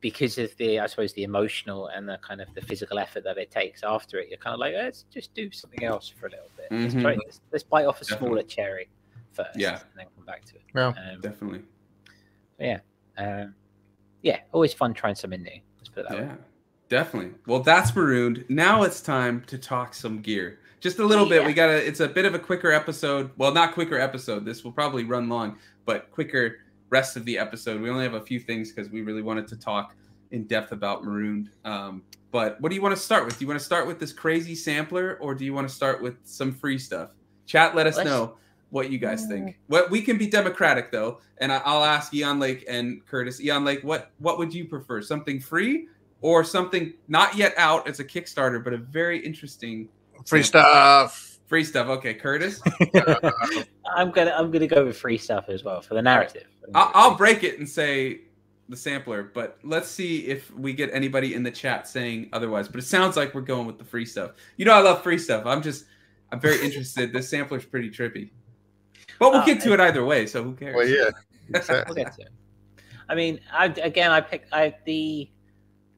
because of the, I suppose, the emotional and the kind of the physical effort that it takes after it, you're kind of like, let's just do something else for a little bit. Let's, Mhm. try, let's, let's bite off a Definitely. smaller cherry first, Yeah. and then come back to it. Yeah. Um, Definitely. yeah. Um, yeah, always fun trying something new. Put it that way. Yeah, definitely. Well, that's marooned. Now it's time to talk some gear. just a little yeah. bit. We got to It's a bit of a quicker episode. Well, not quicker episode. This will probably run long, but quicker rest of the episode. We only have a few things because we really wanted to talk in depth about Marooned. Um, but what do you want to start with? Do you want to start with this crazy sampler, or do you want to start with some free stuff? Chat, let us Let's... know what you guys think. Mm. What we can be democratic though, and I'll ask Eon Lake and Curtis. Eon Lake, what what would you prefer? Something free or something not yet out as a Kickstarter, but a very interesting free stuff. Free stuff. Okay, Curtis. *laughs* I'm gonna I'm gonna go with free stuff as well for the narrative. I'll, I'll break it and say the sampler, but let's see if we get anybody in the chat saying otherwise. But it sounds like we're going with the free stuff. You know, I love free stuff. I'm just I'm very interested. this sampler's pretty trippy. But we'll uh, get to it either way, so who cares? Well, yeah, exactly. *laughs* we'll get to it. I mean, I, again, I pick I the.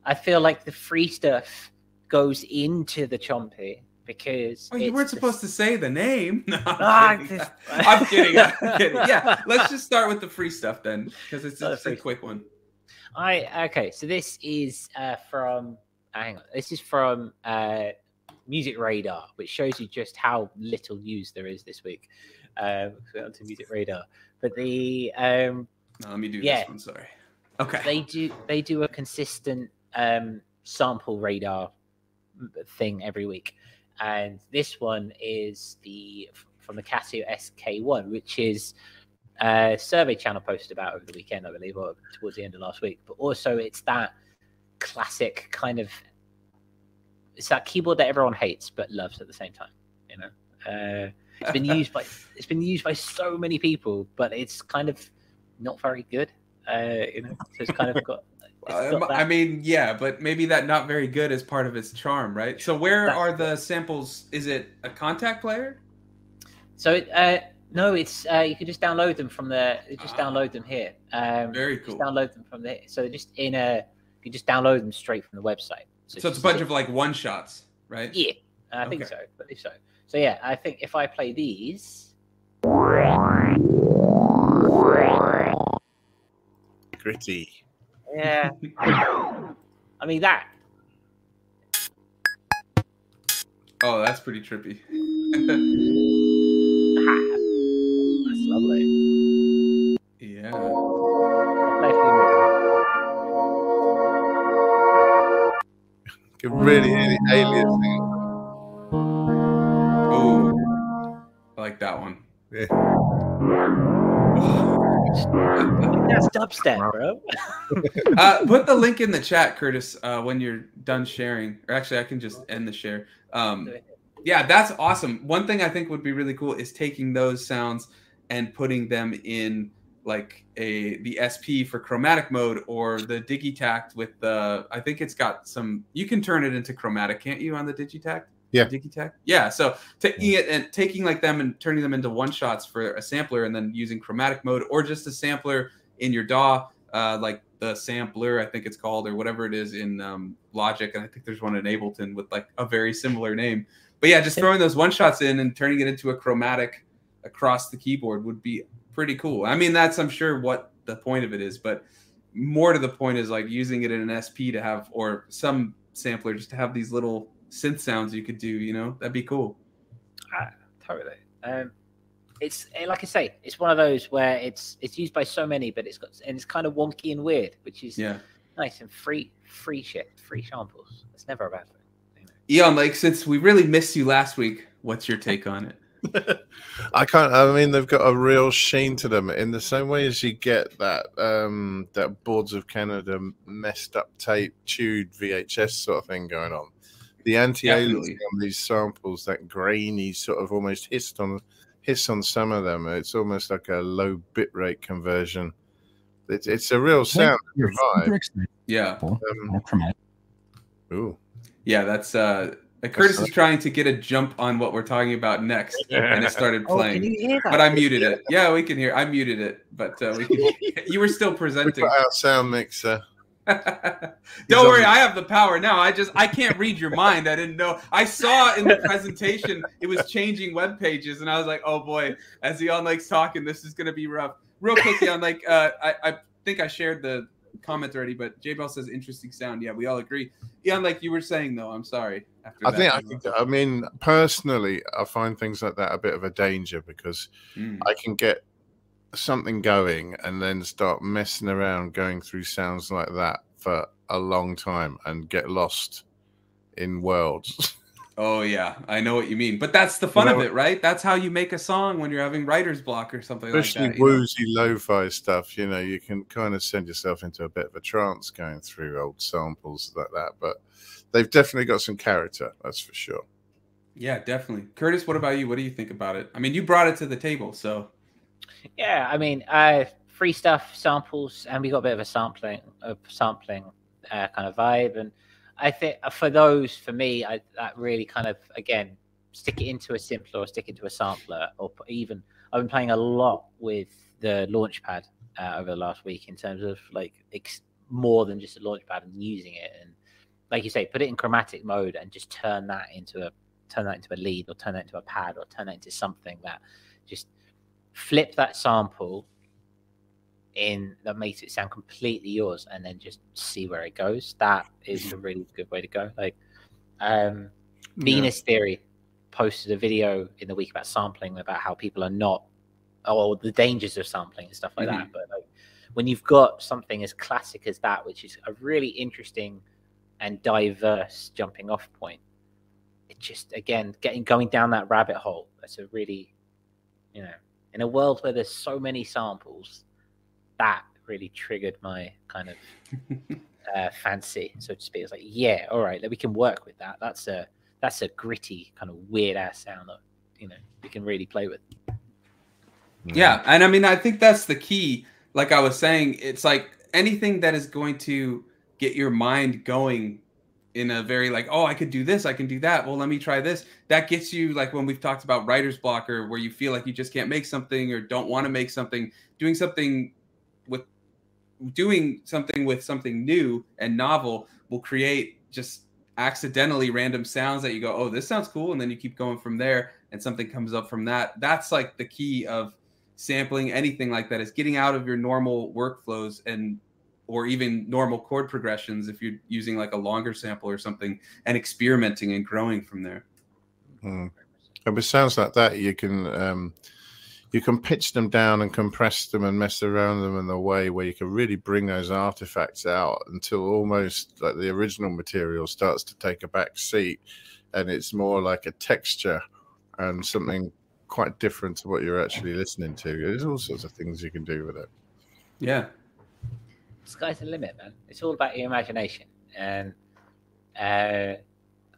I feel like the free stuff goes into the CHOMPI because. Oh, you weren't supposed to say the name. *laughs* No, I'm, ah, kidding. I'm kidding. I'm *laughs* kidding. Yeah, let's just start with the free stuff then, because it's just a quick one. I okay. So this is uh, from. Uh, hang on. This is from uh, Music Radar, which shows you just how little news there is this week um, onto Music Radar. But the um, no, let me do yeah, this one. Sorry. Okay. They do they do a consistent um, sample radar thing every week, and this one is the from the Casio SK1, which is a survey channel posted about over the weekend, I believe, or towards the end of last week. But also, it's that classic kind of it's that keyboard that everyone hates but loves at the same time. You know, uh, it's been used by it's been used by so many people, but it's kind of not very good. Uh, you know, so it's kind of got. *laughs* Well, I mean, yeah, but maybe that not very good is part of its charm, right? So where that, are the samples? Is it a Kontakt Player? So it, uh, no, it's uh, you can just download them from the. Just ah, download them here. Um, very cool. Just download them from there. So just in a, you just download them straight from the website. So, so it's a bunch of like one shots, right? Yeah, I think so. But if so, so yeah, I think if I play these. Gritty. Yeah. *laughs* I mean that. Oh, that's pretty trippy. *laughs* that's lovely. Yeah. Can really hear the alien thing. like that one. Yeah. That's dubstep, bro. *laughs* uh, put the link in the chat, Curtis, uh, when you're done sharing. Or actually, I can just end the share. Um, yeah, that's awesome. One thing I think would be really cool is taking those sounds and putting them in like a the SP for chromatic mode or the Digitakt with the. I think it's got some. You can turn it into chromatic, can't you, on the Digitakt? Yeah. Digitakt. Yeah. So taking it and taking like them and turning them into one shots for a sampler and then using chromatic mode or just a sampler in your DAW, uh, like the sampler, I think it's called, or whatever it is in um, Logic. And I think there's one in Ableton with like a very similar name. But yeah, just throwing those one shots in and turning it into a chromatic across the keyboard would be pretty cool. I mean, that's I'm sure what the point of it is, but more to the point is like using it in an SP to have or some sampler just to have these little synth sounds you could do. You know, that'd be cool. Ah, totally. Um, it's like I say, it's one of those where it's it's used by so many, but it's got and it's kind of wonky and weird, which is yeah nice and free, free shit, free samples. It's never a bad thing. Eon Lake since we really missed you last week, what's your take on it? *laughs* I can't. I mean, they've got a real sheen to them in the same way as you get that um that Boards of Canada messed up tape, chewed VHS sort of thing going on the anti-aliasing on these samples, that grainy sort of almost hissed on hiss on some of them. It's almost like a low bitrate conversion. It's it's a real sound Yeah. Um, ooh. Yeah, that's uh Curtis is trying to get a jump on what we're talking about next, *laughs* and it started oh, playing. Oh, but I muted it. Yeah, we can hear. I muted it, but uh, we can. *laughs* you were still presenting. our sound mixer. Don't worry, I have the power now. I just I can't read your mind. I didn't know. I saw in the presentation it was changing web pages, and I was like, oh boy, as Eon Lake's talking, this is gonna be rough. Real quickly, on like uh, I, I think I shared the comment already, but J Bell says interesting sound. Yeah, we all agree. Yeah, like you were saying though. I'm sorry. I think I think I mean personally, I find things like that a bit of a danger because mm. I can get something going and then start messing around going through sounds like that for a long time and get lost in worlds. *laughs* Oh yeah, I know what you mean. But that's the fun you know, of it, right? That's how you make a song when you're having writer's block or something especially like that. woozy lo-fi stuff, you know, you can kind of send yourself into a bit of a trance going through old samples like that. But they've definitely got some character, that's for sure. Yeah, definitely. Curtis, what about you? What do you think about it? I mean, you brought it to the table, so yeah, I mean, uh, free stuff, samples, and we got a bit of a sampling, a sampling uh, kind of vibe, and I think uh, for those, for me, I, that really kind of again stick it into a simpler or stick it to a sampler, or even I've been playing a lot with the Launchpad uh, over the last week in terms of like more than just a Launchpad and using it, and like you say, put it in chromatic mode and just turn that into a turn that into a lead or turn that into a pad or turn that into something that just flip that sample in that makes it sound completely yours and then just see where it goes that is a really good way to go like um venus yeah. theory posted a video in the week about sampling about how people are not or the dangers of sampling and stuff like mm-hmm. that but like when you've got something as classic as that which is a really interesting and diverse jumping off point it just again getting going down that rabbit hole that's a really you know in a world where there's so many samples that really triggered my kind of *laughs* uh, fancy, so to speak. It's like, yeah, all right, we can work with that. That's a that's a gritty kind of weird ass sound that you know we can really play with. Yeah, and I mean, I think that's the key. Like I was saying, it's like anything that is going to get your mind going in a very like oh i could do this i can do that well let me try this that gets you like when we've talked about writer's blocker where you feel like you just can't make something or don't want to make something doing something with doing something with something new and novel will create just accidentally random sounds that you go, oh, this sounds cool, and then you keep going from there, and something comes up from that. That's like the key of sampling anything like that is getting out of your normal workflows and or even normal chord progressions if you're using like a longer sample or something and experimenting and growing from there. Mm. And with sounds like that, you can um, you can pitch them down and compress them and mess around them in a way where you can really bring those artifacts out until almost like the original material starts to take a back seat and it's more like a texture and something quite different to what you're actually listening to. There's all sorts of things you can do with it. Yeah. Sky's the limit, man. It's all about your imagination. And uh,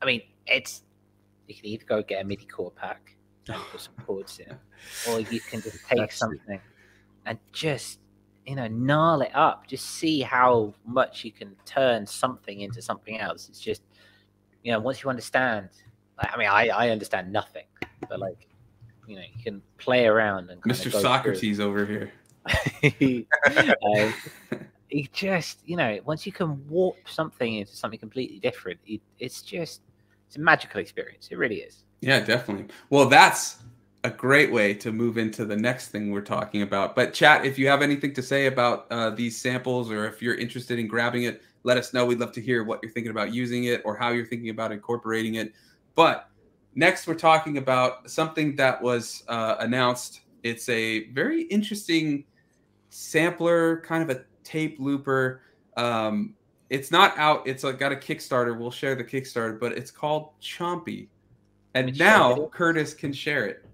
I mean, it's you can either go get a MIDI chord pack and put some chords in, *laughs* or you can just take That's something it. and just you know gnarl it up. Just see how much you can turn something into something else. It's just you know once you understand. Like, I mean, I I understand nothing, but like you know you can play around and Mr. Socrates through. over here. *laughs* uh, it just you know once you can warp something into something completely different, it, it's just it's a magical experience. It really is. Yeah, definitely. Well, that's a great way to move into the next thing we're talking about. But chat, if you have anything to say about uh, these samples, or if you're interested in grabbing it, let us know. We'd love to hear what you're thinking about using it or how you're thinking about incorporating it. But next, we're talking about something that was uh, announced. It's a very interesting sampler, kind of a tape looper. Um, it's not out. It's like got a Kickstarter. We'll share the Kickstarter, but it's called CHOMPI. And now Curtis can share it.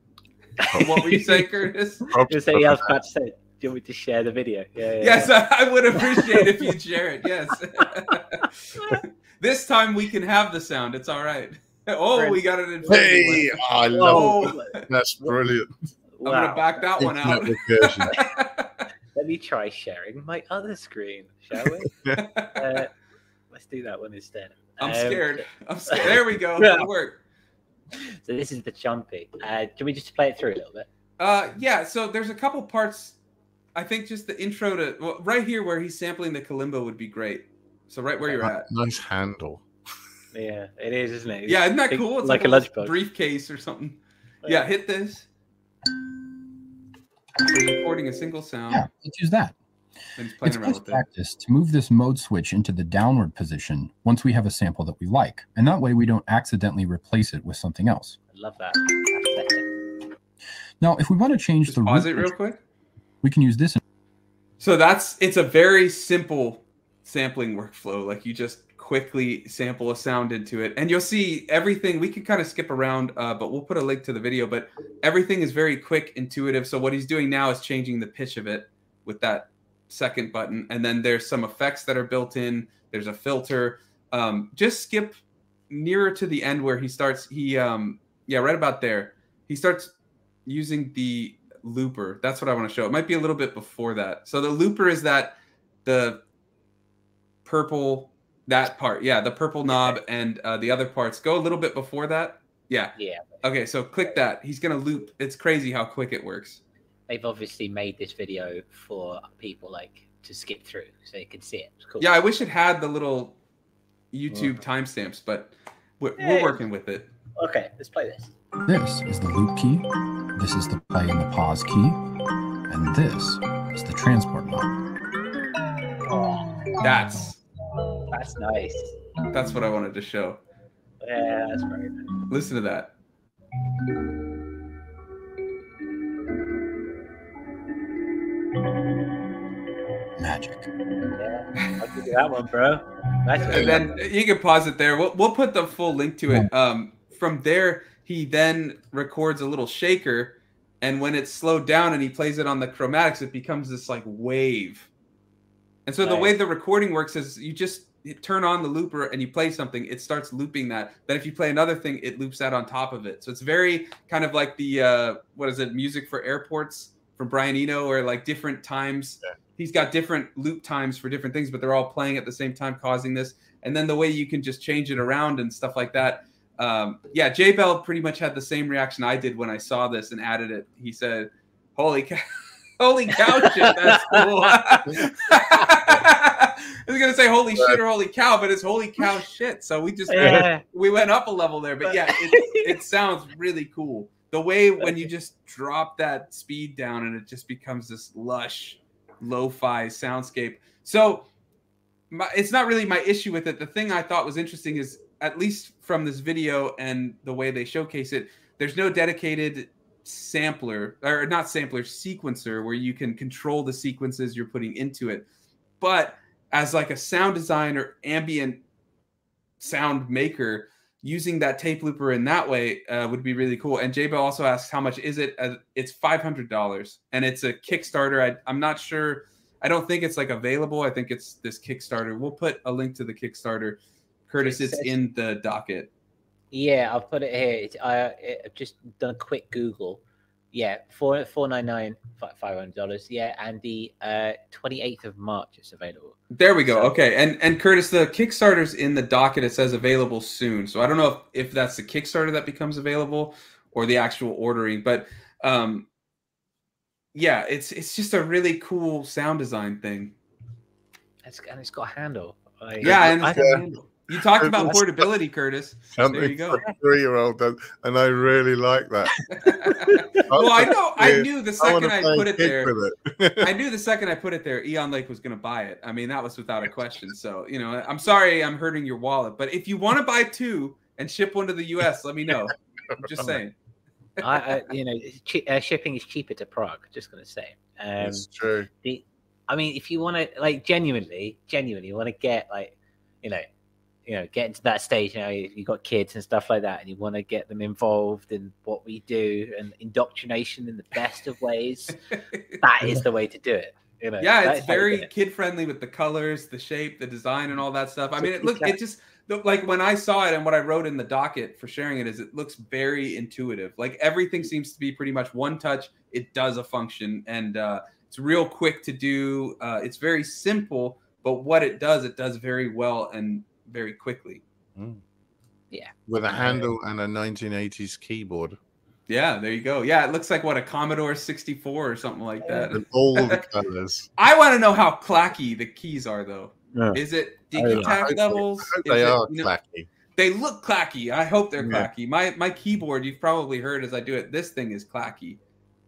*laughs* what were you saying, Curtis? *laughs* You say I was about to say. Do you want me to share the video? Yeah, yeah yes, yeah. *laughs* I would appreciate if you'd share it. Yes. this time we can have the sound. It's all right. Oh, we got it in. Hey, I love it. That's brilliant. I'm gonna back that one out. Let me try sharing my other screen, shall we? *laughs* uh, let's do that one instead. I'm um, scared. I'm *laughs* scared. There we go. It'll work. so this is the CHOMPI. Uh, can we just play it through a little bit? Uh, yeah. So there's a couple parts. I think just the intro to well, right here where he's sampling the kalimba would be great. So right where you're at. Nice handle. Yeah, it is, isn't it? yeah, isn't that cool? It's like, like a, a briefcase or something. Yeah, hit this. Recording a single sound. Yeah, let's use that. It's best practice to move this mode switch into the downward position once we have a sample that we like, and that way we don't accidentally replace it with something else. I love that. Now, if we want to change Just the pause root it real pitch, quick. we can use this. So that's it's a very simple sampling workflow. Like you just quickly sample a sound into it, and you'll see everything. We can kind of skip around, uh, but we'll put a link to the video. But everything is very quick, intuitive. So what he's doing now is changing the pitch of it with that second button, and then there's some effects that are built in. There's a filter. Um, just skip nearer to the end where he starts. He um, yeah, right about there. He starts using the looper. That's what I want to show. It might be a little bit before that. So the looper is that the purple that part. Yeah, the purple knob and uh, the other parts go a little bit before that. Yeah. Yeah. Okay, so click that. He's gonna loop. It's crazy how quick it works. They've obviously made this video for people like to skip through so they can see it. It's cool. Yeah, I wish it had the little YouTube timestamps, but we're, we're working with it. Okay, let's play this. This is the loop key, this is the play and the pause key, and this is the transport knob. Oh, That's that's nice. that's what I wanted to show. Yeah, that's very nice. Listen to that. Magic. Yeah, I'll give you that one, bro. Nice and then you can pause it there. We'll, we'll put the full link to it. Um, from there, he then records a little shaker, and when it's slowed down and he plays it on the chromatics, it becomes this like wave. And so the way the recording works is you just you turn on the looper and you play something, it starts looping that. Then if you play another thing, it loops that on top of it. So it's very kind of like the uh, what is it, music for airports from Brian Eno, or like different times. He's got different loop times for different things, but they're all playing at the same time, causing this. And then the way you can just change it around and stuff like that. Um, yeah, J Bell pretty much had the same reaction I did when I saw this and added it. He said, "Holy cow, *laughs* holy cow, shit, that's cool." *laughs* I was gonna say holy shit or holy cow, but it's holy cow shit. So we just Yeah. we went up a level there. But yeah, it, it *laughs* sounds really cool. The way when you just drop that speed down and it just becomes this lush lo-fi soundscape. So my, it's not really my issue with it. The thing I thought was interesting is at least from this video and the way they showcase it, there's no dedicated sampler or not sampler sequencer where you can control the sequences you're putting into it. But as like a sound designer, ambient sound maker, using that tape looper in that way uh, would be really cool. And Jabo also asks, how much is it? Uh, it's five hundred dollars, and it's a Kickstarter. I, I'm not sure. I don't think it's like available. I think it's this Kickstarter. We'll put a link to the Kickstarter. Curtis, It it's in the docket. Yeah, I'll put it here. It's, I, I've just done a quick Google. Yeah, four four nine nine five hundred dollars. Yeah, and the uh twenty eighth of March it's available. There we go. So- Okay, and and Curtis, the Kickstarter's in the docket. It says available soon. So I don't know if, if that's the Kickstarter that becomes available or the actual ordering, but um, yeah, it's it's just a really cool sound design thing. It's, and it's got a handle. Like, Yeah, and I it's got a don't- handle. You talked about portability, Curtis. Something There you go. three-year-old does, and I really like that. *laughs* well, I know. I knew the second to I, put it there. it. *laughs* I knew the second I put it there, Eon Lake was going to buy it. I mean, that was without a question. So, you know, I'm sorry I'm hurting your wallet, but if you want to buy two and ship one to the US, let me know. I'm just *laughs* saying. I, I, you know, it's uh, shipping is cheaper to Prague. Just gonna say. Um, it's true. the, I mean, if you want to, like, genuinely, genuinely, you want to get like, you know, you know, getting to that stage. You know, you have got kids and stuff like that, and you want to get them involved in what we do and indoctrination in the best of ways. that is the way to do it. You know, yeah, it's is how you do very it. kid friendly with the colors, the shape, the design, and all that stuff. I mean, it look it just like when I saw it and what I wrote in the docket for sharing it is it looks very intuitive. Like everything seems to be pretty much one touch. It does a function, and uh, it's real quick to do. Uh, it's very simple, but what it does, it does very well and very quickly. Yeah. With a handle and a 1980s keyboard Yeah, there you go. Yeah, it looks like what a Commodore 64 or something like that. with all the *laughs* colors. I want to know how clacky the keys are, though. Yeah. Is it yeah. Digitech they- levels? I hope Is they it, are you know, clacky. They look clacky. I hope they're Yeah. clacky. My my keyboard, you've probably heard as I do it. This thing is clacky,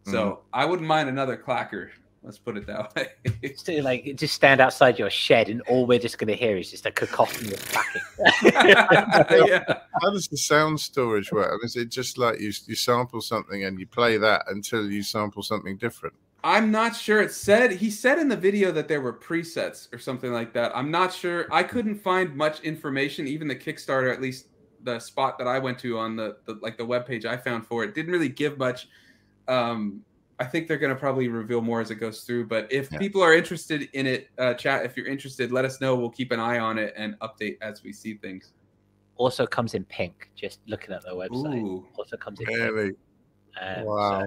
so Mm-hmm. I wouldn't mind another clacker. Let's put it that way. just like just stand outside your shed, and all we're just going to hear is just a cacophony of clacking. *laughs* *laughs* yeah. How does the sound storage work? Is it just like you you sample something and you play that until you sample something different? I'm not sure. It said he said in the video that there were presets or something like that. I'm not sure. I couldn't find much information. Even the Kickstarter, at least the spot that I went to on the, the like the web page I found for it, didn't really give much. Um, I think they're going to probably reveal more as it goes through. But if yeah. people are interested in it, uh, chat. If you're interested, let us know. We'll keep an eye on it and update as we see things. Also comes in pink. Just looking at the website. Ooh, also comes in really? pink. Um, wow. So...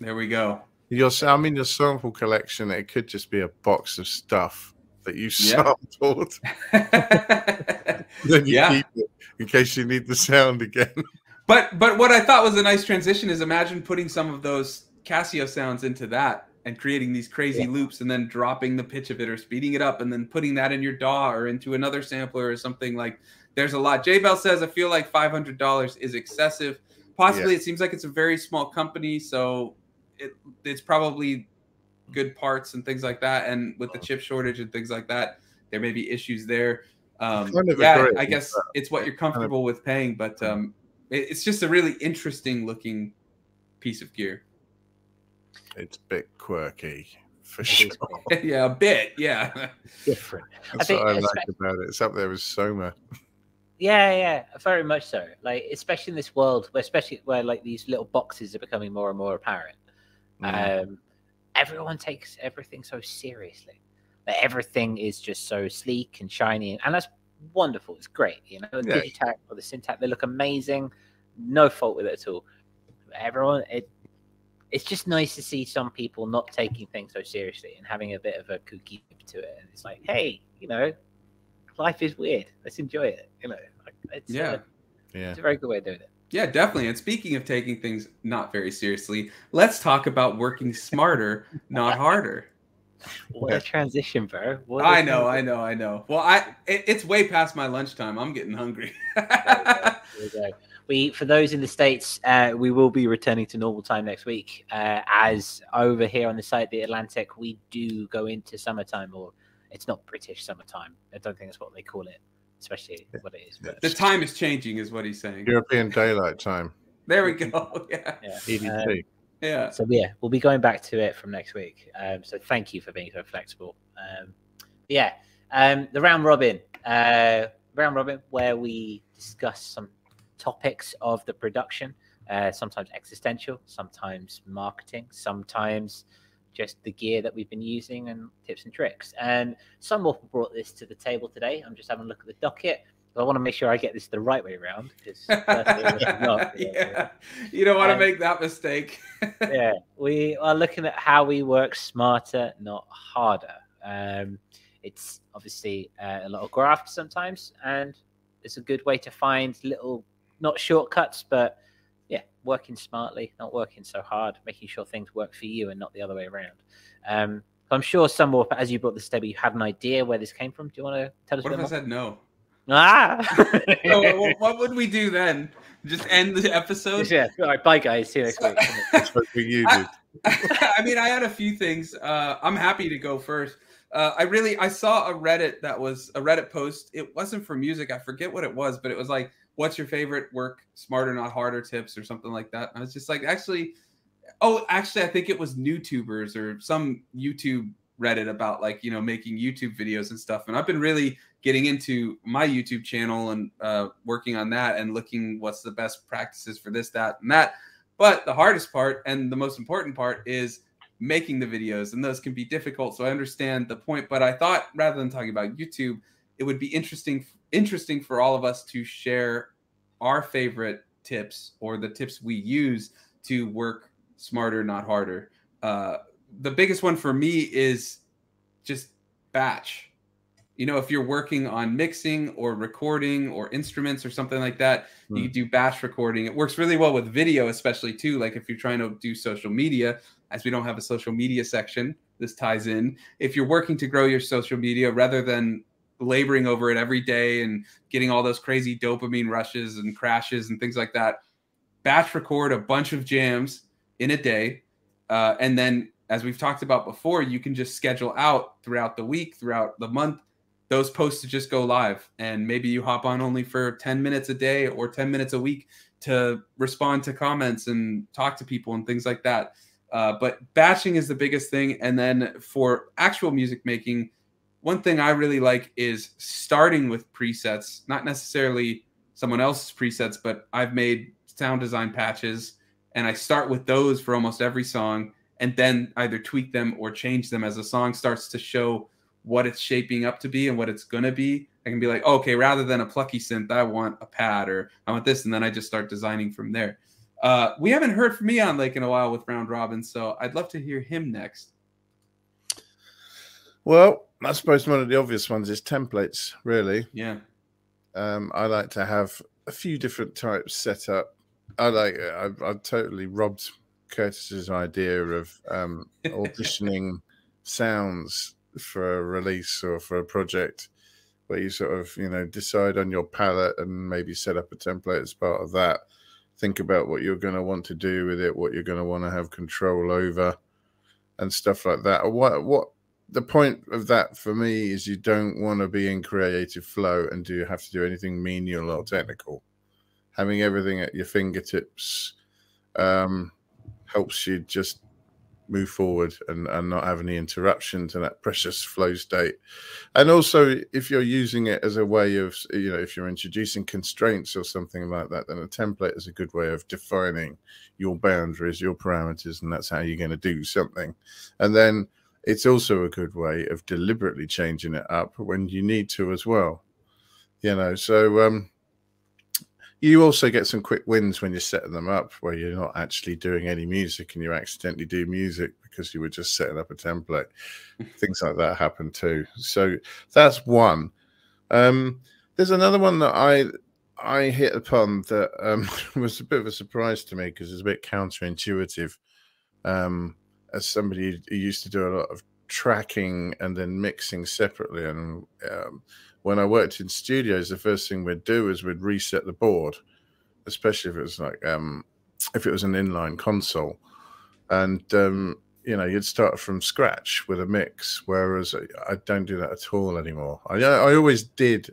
There we go. Your, I mean, your sample collection. It could just be a box of stuff that you sampled. *laughs* then you yeah. keep it in case you need the sound again. But but what I thought was a nice transition is imagine putting some of those Casio sounds into that and creating these crazy yeah. loops and then dropping the pitch of it or speeding it up and then putting that in your DAW or into another sampler or something like there's a lot. J Bell says I feel like five hundred dollars is excessive. Possibly yeah. it seems like it's a very small company, so it it's probably good parts and things like that. And with the chip shortage and things like that, there may be issues there. Um, kind of yeah, I guess it's what you're comfortable kind of, with paying, but um, it, it's just a really interesting looking piece of gear. It's a bit quirky for sure. *laughs* yeah, a bit. Yeah, *laughs* different. That's I what I like about it. It's up there with Soma. Yeah, yeah, very much so. Like, especially in this world, where especially where like these little boxes are becoming more and more apparent. Mm. Um, everyone takes everything so seriously. Like everything is just so sleek and shiny, and that's wonderful. It's great, you know. The yeah. Digitakt or the Syntakt, they look amazing. No fault with it at all. Everyone, it it's just nice to see some people not taking things so seriously and having a bit of a kooky to it. And it's like, hey, you know, life is weird. Let's enjoy it. You know, it's, yeah, uh, yeah, it's a very good way of doing it. Yeah, definitely. And speaking of taking things not very seriously, let's talk about working smarter, *laughs* not harder. What a transition, bro! What I know. I know, I know. Well, I it, it's way past my lunchtime. I'm getting hungry. there we go *laughs* we for those in the states, uh, we will be returning to normal time next week. Uh, as over here on the side of the Atlantic, we do go into summertime, or it's not British summertime. I don't think that's what they call it, especially what it is. But... The time is changing, is what he's saying. European Daylight Time. *laughs* There we go. *laughs* Yeah. Yeah. Um, yeah. So yeah, we'll be going back to it from next week. Um, so thank you for being so flexible. Um, yeah. Um, the round robin. Uh, round robin, where we discuss some topics of the production, uh, sometimes existential, sometimes marketing, sometimes just the gear that we've been using and tips and tricks. And some more brought this to the table today. I'm just having a look at the docket. I want to make sure I get this the right way around because *laughs* yeah, you don't want um, to make that mistake. *laughs* yeah, we are looking at how we work smarter, not harder. Um, it's obviously uh, a lot of graphs sometimes, and it's a good way to find little not shortcuts, but yeah, working smartly, not working so hard, making sure things work for you and not the other way around. Um, I'm sure some more, as you brought this table, you had an idea where this came from. Do you want to tell us? What if more? I said no? Ah, *laughs* so, what would we do then? Just end the episode? Yeah. All right. Bye, guys. See you next week. *laughs* That's what you did. I, *laughs* I mean, I had a few things. Uh, I'm happy to go first. Uh, I really I saw a Reddit that was a Reddit post. It wasn't for music. I forget what it was, but it was like what's your favorite work? Smarter not harder tips or something like that? I was just like actually oh actually i think it was youtubers or some youtube reddit about like you know making youtube videos and stuff. And i've been really getting into my youtube channel and uh, working on that and looking what's the best practices for this that and that. But the hardest part and the most important part is making the videos and those can be difficult so i understand the point. But i thought rather than talking about youtube it would be interesting interesting for all of us to share our favorite tips or the tips we use to work smarter, not harder. Uh, the biggest one for me is just batch. You know, if you're working on mixing or recording or instruments or something like that, mm. you hmm. do batch recording. It works really well with video, especially too. Like if you're trying to do social media, as we don't have a social media section, this ties in. If you're working to grow your social media rather than laboring over it every day and getting all those crazy dopamine rushes and crashes and things like that. Batch record a bunch of jams in a day, uh, and then as we've talked about before, you can just schedule out throughout the week, throughout the month, those posts to just go live. And maybe you hop on only for 10 minutes a day or 10 minutes a week to respond to comments and talk to people and things like that. Uh, but batching is the biggest thing. And then for actual music making, one thing I really like is starting with presets, not necessarily someone else's presets, but I've made sound design patches and I start with those for almost every song and then either tweak them or change them as the song starts to show what it's shaping up to be and what it's going to be. I can be like, okay, rather than a plucky synth, I want a pad or I want this. And then I just start designing from there. Uh, we haven't heard from Eon Lake in a while with Round Robin, so I'd love to hear him next. Well, I suppose one of the obvious ones is templates, really. Yeah. Um, I like to have a few different types set up. I like, I, I totally robbed Curtis's idea of um, *laughs* auditioning sounds for a release or for a project where you sort of, you know, decide on your palette and maybe set up a template as part of that think about what you're going to want to do with it, what you're going to want to have control over, and stuff like that. What what the point of that for me is you don't want to be in creative flow and do you have to do anything menial or technical. Having everything at your fingertips um, helps you just move forward and, and not have any interruption to that precious flow state. And also, if you're using it as a way of, you know, if you're introducing constraints or something like that, then a template is a good way of defining your boundaries, your parameters, and that's how you're going to do something. And then it's also a good way of deliberately changing it up when you need to as well. You know, so um, you also get some quick wins when you're setting them up where you're not actually doing any music and you accidentally do music because you were just setting up a template. *laughs* Things like that happen too. So that's one. Um, there's another one that I I hit upon that um, *laughs* was a bit of a surprise to me because it's a bit counterintuitive. Um, as somebody who used to do a lot of tracking and then mixing separately, and um, when I worked in studios, the first thing we'd do is we'd reset the board, especially if it was like um, if it was an inline console, and um, you know you'd start from scratch with a mix. Whereas I don't do that at all anymore. I I always did,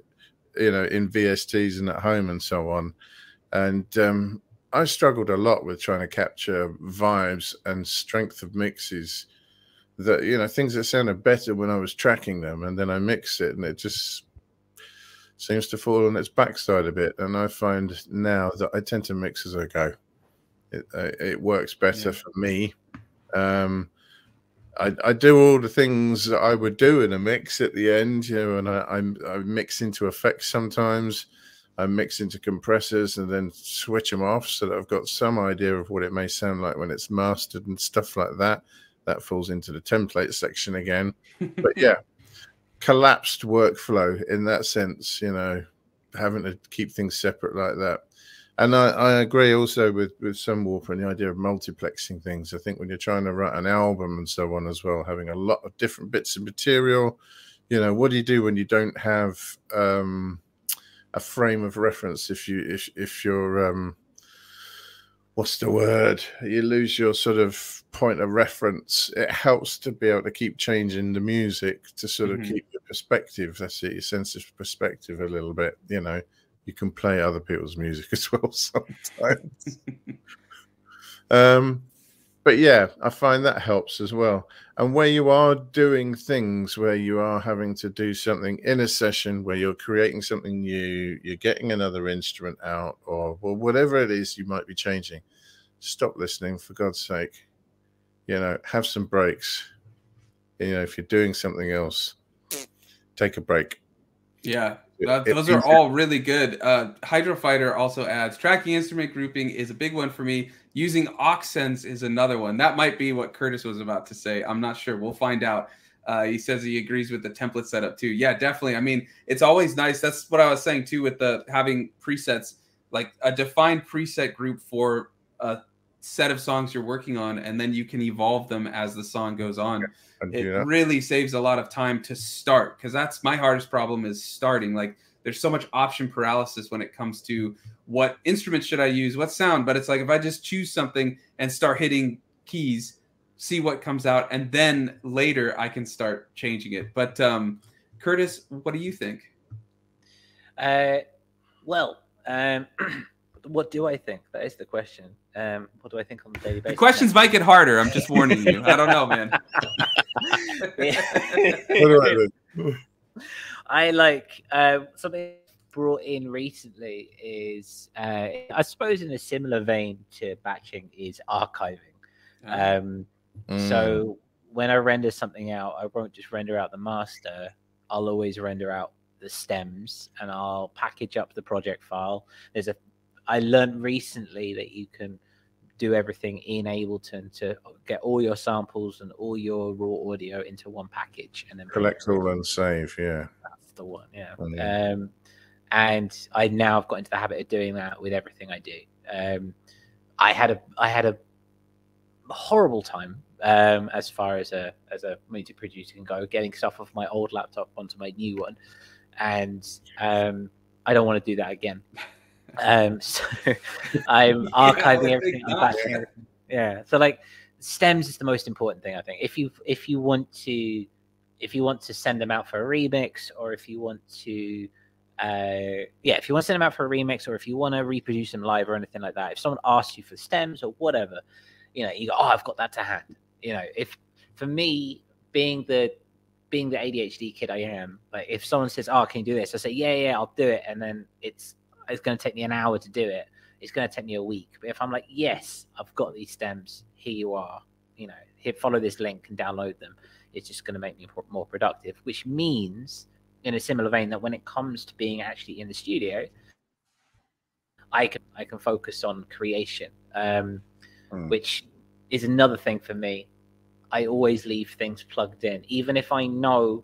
you know, in VSTs and at home and so on, and um, I struggled a lot with trying to capture vibes and strength of mixes that you know things that sounded better when I was tracking them, and then I mix it, and it just seems to fall on its backside a bit. And I find now that I tend to mix as I go. It, uh, it works better yeah. for me. Um, I, I, do all the things that I would do in a mix at the end, you know, and I, I, I mix into effects sometimes. I mix into compressors and then switch them off so that I've got some idea of what it may sound like when it's mastered and stuff like that. That falls into the template section again. *laughs* But yeah, collapsed workflow in that sense, you know, having to keep things separate like that. And I, I agree also with, with Sunwarper and the idea of multiplexing things. I think when you're trying to write an album and so on as well, having a lot of different bits of material, you know, what do you do when you don't have um, a frame of reference if you if if you're um, what's the word? You lose your sort of point of reference. It helps to be able to keep changing the music to sort of mm-hmm. keep your perspective. That's it, your sense of perspective a little bit. You know, you can play other people's music *laughs* as well sometimes. *laughs* um, but yeah, I find that helps as well. And where you are doing things where you are having to do something in a session where you're creating something new, you're getting another instrument out, or well, whatever it is you might be changing, stop listening for God's sake. You know, have some breaks. You know, if you're doing something else, mm. take a break. Yeah, that, those are all really good. Uh, Hydrofighter also adds tracking instrument grouping is a big one for me. Using aux sends is another one. That might be what Curtis was about to say. I'm not sure. We'll find out. Uh, he says he agrees with the template setup too. Yeah, definitely. I mean, it's always nice. That's what I was saying too with the having presets, like a defined preset group for a set of songs you're working on, and then you can evolve them as the song goes on. It really saves a lot of time to start because that's my hardest problem is starting. Like there's so much option paralysis when it comes to what instrument should I use, what sound. But it's like if I just choose something and start hitting keys, see what comes out, and then later I can start changing it. But um, Curtis, what do you think? Uh, well, um, *clears throat* what do I think? That is the question. Um, what do I think on the daily basis? The questions might get harder. I'm just warning you. I don't know, man. *laughs* I like uh, something brought in recently is uh, I suppose in a similar vein to batching is archiving. Uh-huh. Um, mm. So when I render something out, I won't just render out the master. I'll always render out the stems and I'll package up the project file. There's a I learned recently that you can do everything in Ableton to get all your samples and all your raw audio into one package and then collect all and save. Yeah, that's the one. Yeah. Oh, yeah. Um, and I now have got into the habit of doing that with everything I do. Um, I had a I had a horrible time um, as far as a as a music producer can go, getting stuff off my old laptop onto my new one, and um, I don't want to do that again. *laughs* Um, *laughs* so I'm *laughs* archiving everything, batching everything. Yeah. So like stems is the most important thing I think. If you if you want to if you want to send them out for a remix or if you want to uh yeah if you want to send them out for a remix or if you want to reproduce them live or anything like that if someone asks you for stems or whatever you know you go oh i've got that to hand you know if for me being the being the adhd kid i am like if someone says oh can you do this i say yeah yeah i'll do it and then it's it's going to take me an hour to do it. It's going to take me a week. But if I'm like, yes, I've got these stems, here you are, you know, here, follow this link and download them. It's just going to make me more productive, which means, in a similar vein, that when it comes to being actually in the studio, I can I can focus on creation, um, mm. which is another thing for me. I always leave things plugged in, even if I know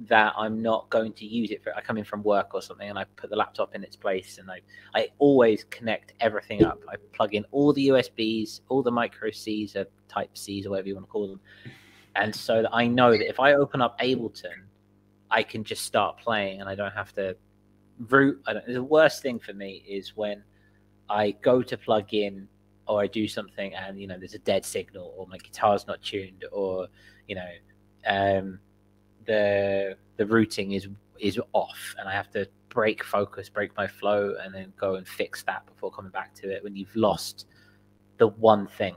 that I'm not going to use it for I come in from work or something and I put the laptop in its place and I I always connect everything up. I plug in all the USBs, all the micro C's or type C's or whatever you want to call them. And so that I know that if I open up Ableton, I can just start playing and I don't have to root. I don't, the worst thing for me is when I go to plug in or I do something and you know there's a dead signal or my guitar's not tuned or you know um the the routing is is off and I have to break focus, break my flow, and then go and fix that before coming back to it when you've lost the one thing.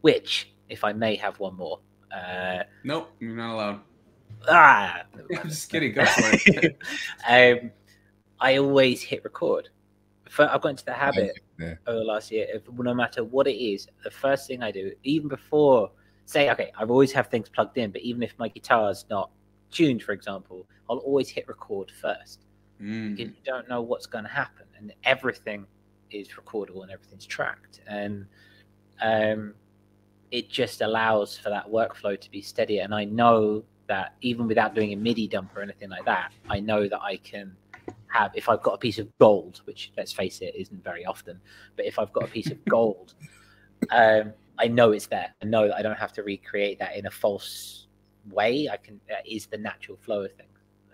Which, if I may have one more. Uh, nope, you're not allowed. Ah, *laughs* I'm just kidding. Go for it. *laughs* um, I always hit record. I've got into the habit yeah. over the last year. If, no matter what it is, the first thing I do, even before say, okay, I've always have things plugged in, but even if my guitar's not tuned, for example, I'll always hit record first mm. because you don't know what's going to happen, and everything is recordable and everything's tracked, and um, it just allows for that workflow to be steady. And I know that even without doing a MIDI dump or anything like that, I know that I can have if I've got a piece of gold, which let's face it isn't very often, but if I've got a piece of *laughs* gold. Um, I know it's there. I know that I don't have to recreate that in a false way. I can that is the natural flow of things.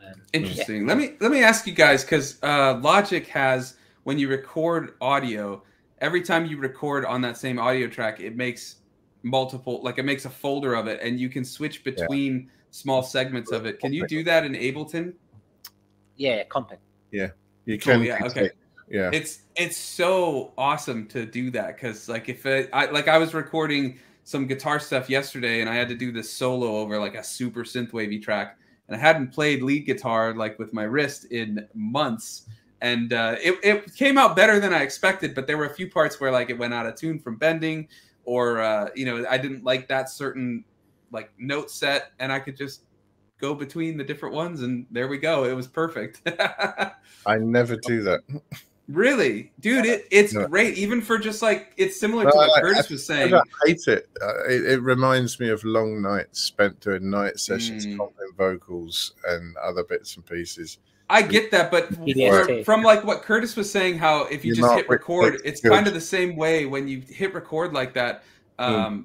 Um, Interesting. Yeah. Let me let me ask you guys because uh, Logic has when you record audio, every time you record on that same audio track, it makes multiple like it makes a folder of it, and you can switch between yeah. small segments of it. Can you do that in Ableton? Yeah, comping. Yeah, you can. Oh, yeah. Okay yeah. It's it's so awesome to do that because like if it, i like i was recording some guitar stuff yesterday and i had to do this solo over like a super synth wavy track. And i hadn't played lead guitar like with my wrist in months. And uh, it, it came out better than i expected but there were a few parts where like it went out of tune from bending or uh, you know i didn't like that certain like note set and i could just go between the different ones and there we go. It was perfect. *laughs* I never do that *laughs* Really, dude, it, it's no. great. Even for just like it's similar no, to what I, Curtis I, was saying. I hate it. Uh, it. it. reminds me of long nights spent doing night sessions, mm. comping vocals, and other bits and pieces. I get that, but for, from like what Curtis was saying, how if you You're just hit record, it's good. kind of the same way when you hit record like that, hmm. um, mm.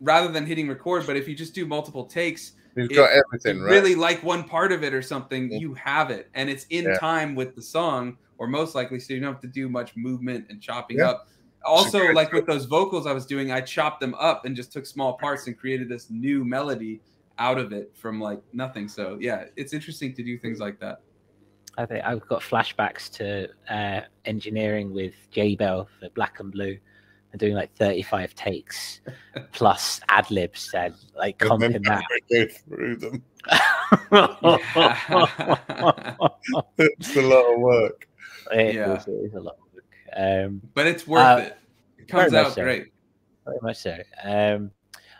rather than hitting record. But if you just do multiple takes, You've got everything, right? Really like one part of it or something, yeah. you have it, and it's in yeah. time with the song, or most likely, so you don't have to do much movement and chopping yeah. up. also like with those vocals I was doing, I chopped them up and just took small parts and created this new melody out of it from like nothing. So yeah, it's interesting to do things like that. I think I've got flashbacks to uh, engineering with J Bell for Black and Blue and doing like 35 takes *laughs* plus ad libs and like comping that. Go through them. *laughs* *laughs* it's a lot of work. It yeah. Is, it is a lot of work. Um, but it's worth uh, it. It comes out so. great. Very much so. Um,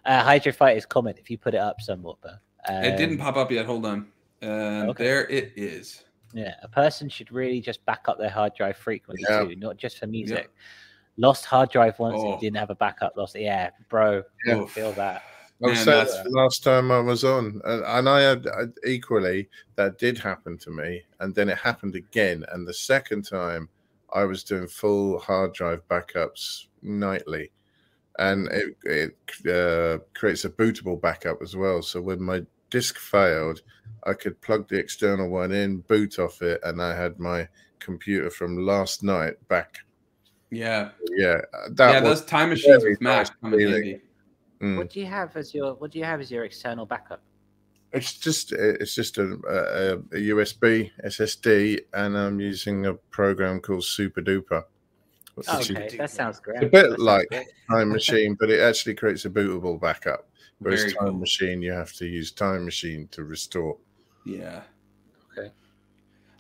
uh, Hydro Fighter's comment, if you put it up somewhat, but um, it didn't pop up yet. Hold on. Okay. There it is. Yeah, a person should really just back up their hard drive frequently yeah. too, not just for music. Yeah. Lost hard drive once oh. and didn't have a backup. Lost, yeah, bro, yeah. feel that. I was saying that last time I was on, and, and I had uh, equally that did happen to me, and then it happened again. And the second time, I was doing full hard drive backups nightly, and it, it uh, creates a bootable backup as well. So when my disk failed, I could plug the external one in, boot off it, and I had my computer from last night back. Yeah, yeah, that yeah. Those time machines with Mac come in handy. Mm. What do you have as your What do you have as your external backup? It's just it's just a, a, a USB SSD, and I'm using a program called SuperDuper. Oh, okay, that sounds great. It's a bit like Time *laughs* Machine, but it actually creates a bootable backup. Whereas Very Time cool. Machine, you have to use Time Machine to restore. Yeah.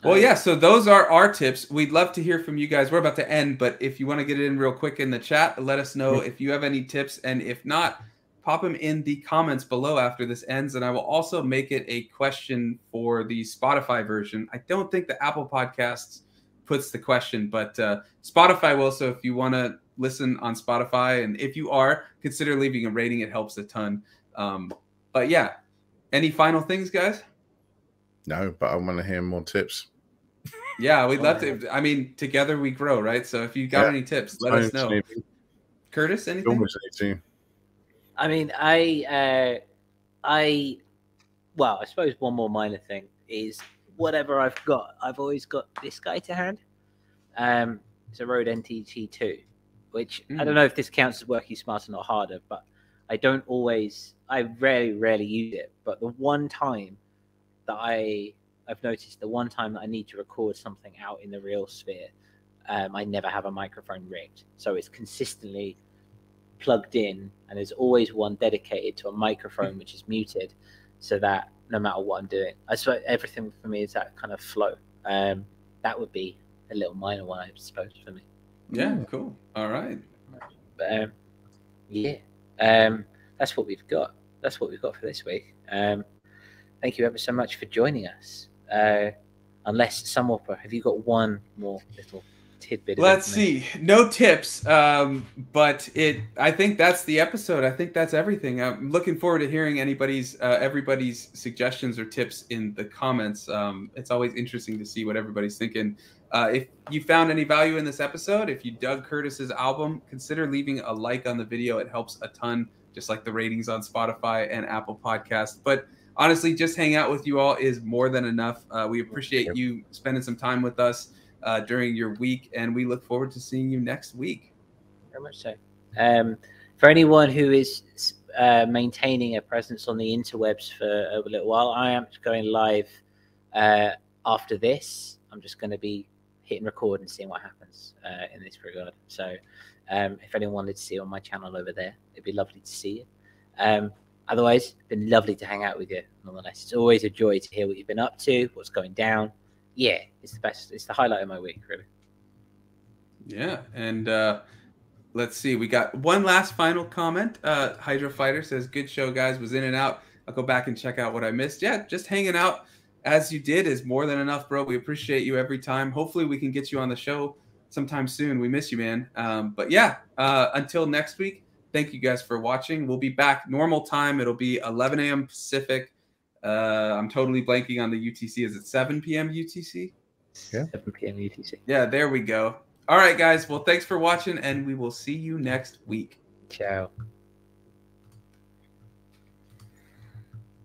Well, yeah. So those are our tips. We'd love to hear from you guys. We're about to end, but if you want to get it in real quick in the chat, let us know if you have any tips, and if not, pop them in the comments below after this ends. And I will also make it a question for the Spotify version. I don't think the Apple Podcasts puts the question, but uh, Spotify will. So if you want to listen on Spotify, and if you are, consider leaving a rating. It helps a ton. Um, but yeah, any final things, guys? No, but I want to hear more tips. Yeah, we'd love to. I mean, together we grow, right? So if you got yeah. any tips, let us know. Curtis, anything? I mean, I, uh, I, well, I suppose one more minor thing is whatever I've got, I've always got this guy to hand. Um, it's a Rode NTG2, which mm. I don't hmm. know if this counts as working smarter, not harder, but I don't always, I rarely, rarely use it. But the one time that I, I've noticed the one time that I need to record something out in the real sphere, um, I never have a microphone rigged. So it's consistently plugged in, and there's always one dedicated to a microphone which is muted, so that no matter what I'm doing, I suppose everything for me is that kind of flow. Um, that would be a little minor one, I suppose, for me. Yeah, cool. All right. But um, yeah, um, that's what we've got. That's what we've got for this week. Um, thank you ever so much for joining us. Uh, unless Sunwarper, have you got one more little tidbit? Let's see. No tips, um, but it. I think that's the episode. I think that's everything. I'm looking forward to hearing anybody's, uh, everybody's suggestions or tips in the comments. Um, it's always interesting to see what everybody's thinking. Uh, if you found any value in this episode, if you dug Curtis's album, consider leaving a like on the video. It helps a ton, just like the ratings on Spotify and Apple Podcasts. But honestly, just hang out with you all is more than enough. Uh, we appreciate you spending some time with us uh, during your week, and we look forward to seeing you next week. Very much so. Um, for anyone who is uh, maintaining a presence on the interwebs for a little while, I am going live uh, after this. I'm just going to be hitting record and seeing what happens uh, in this regard. So, um, if anyone wanted to see on my channel over there, it'd be lovely to see you. Um, otherwise, been lovely to hang out with you. Nonetheless, it's always a joy to hear what you've been up to, what's going down. Yeah, it's the best. It's the highlight of my week, really. Yeah, and uh, let's see. We got one last final comment. Uh, Hydro Fighter says, "Good show, guys. Was in and out. I'll go back and check out what I missed. Yeah, just hanging out." as you did is more than enough, bro. We appreciate you every time. Hopefully, we can get you on the show sometime soon. We miss you, man. Um, but yeah, uh, until next week, thank you guys for watching. We'll be back normal time. It'll be 11 a.m. Pacific. Uh, I'm totally blanking on the UTC. Is it 7 p.m. UTC? Yeah. 7 p.m. UTC. Yeah, there we go. All right, guys. Well, thanks for watching, and we will see you next week. Ciao.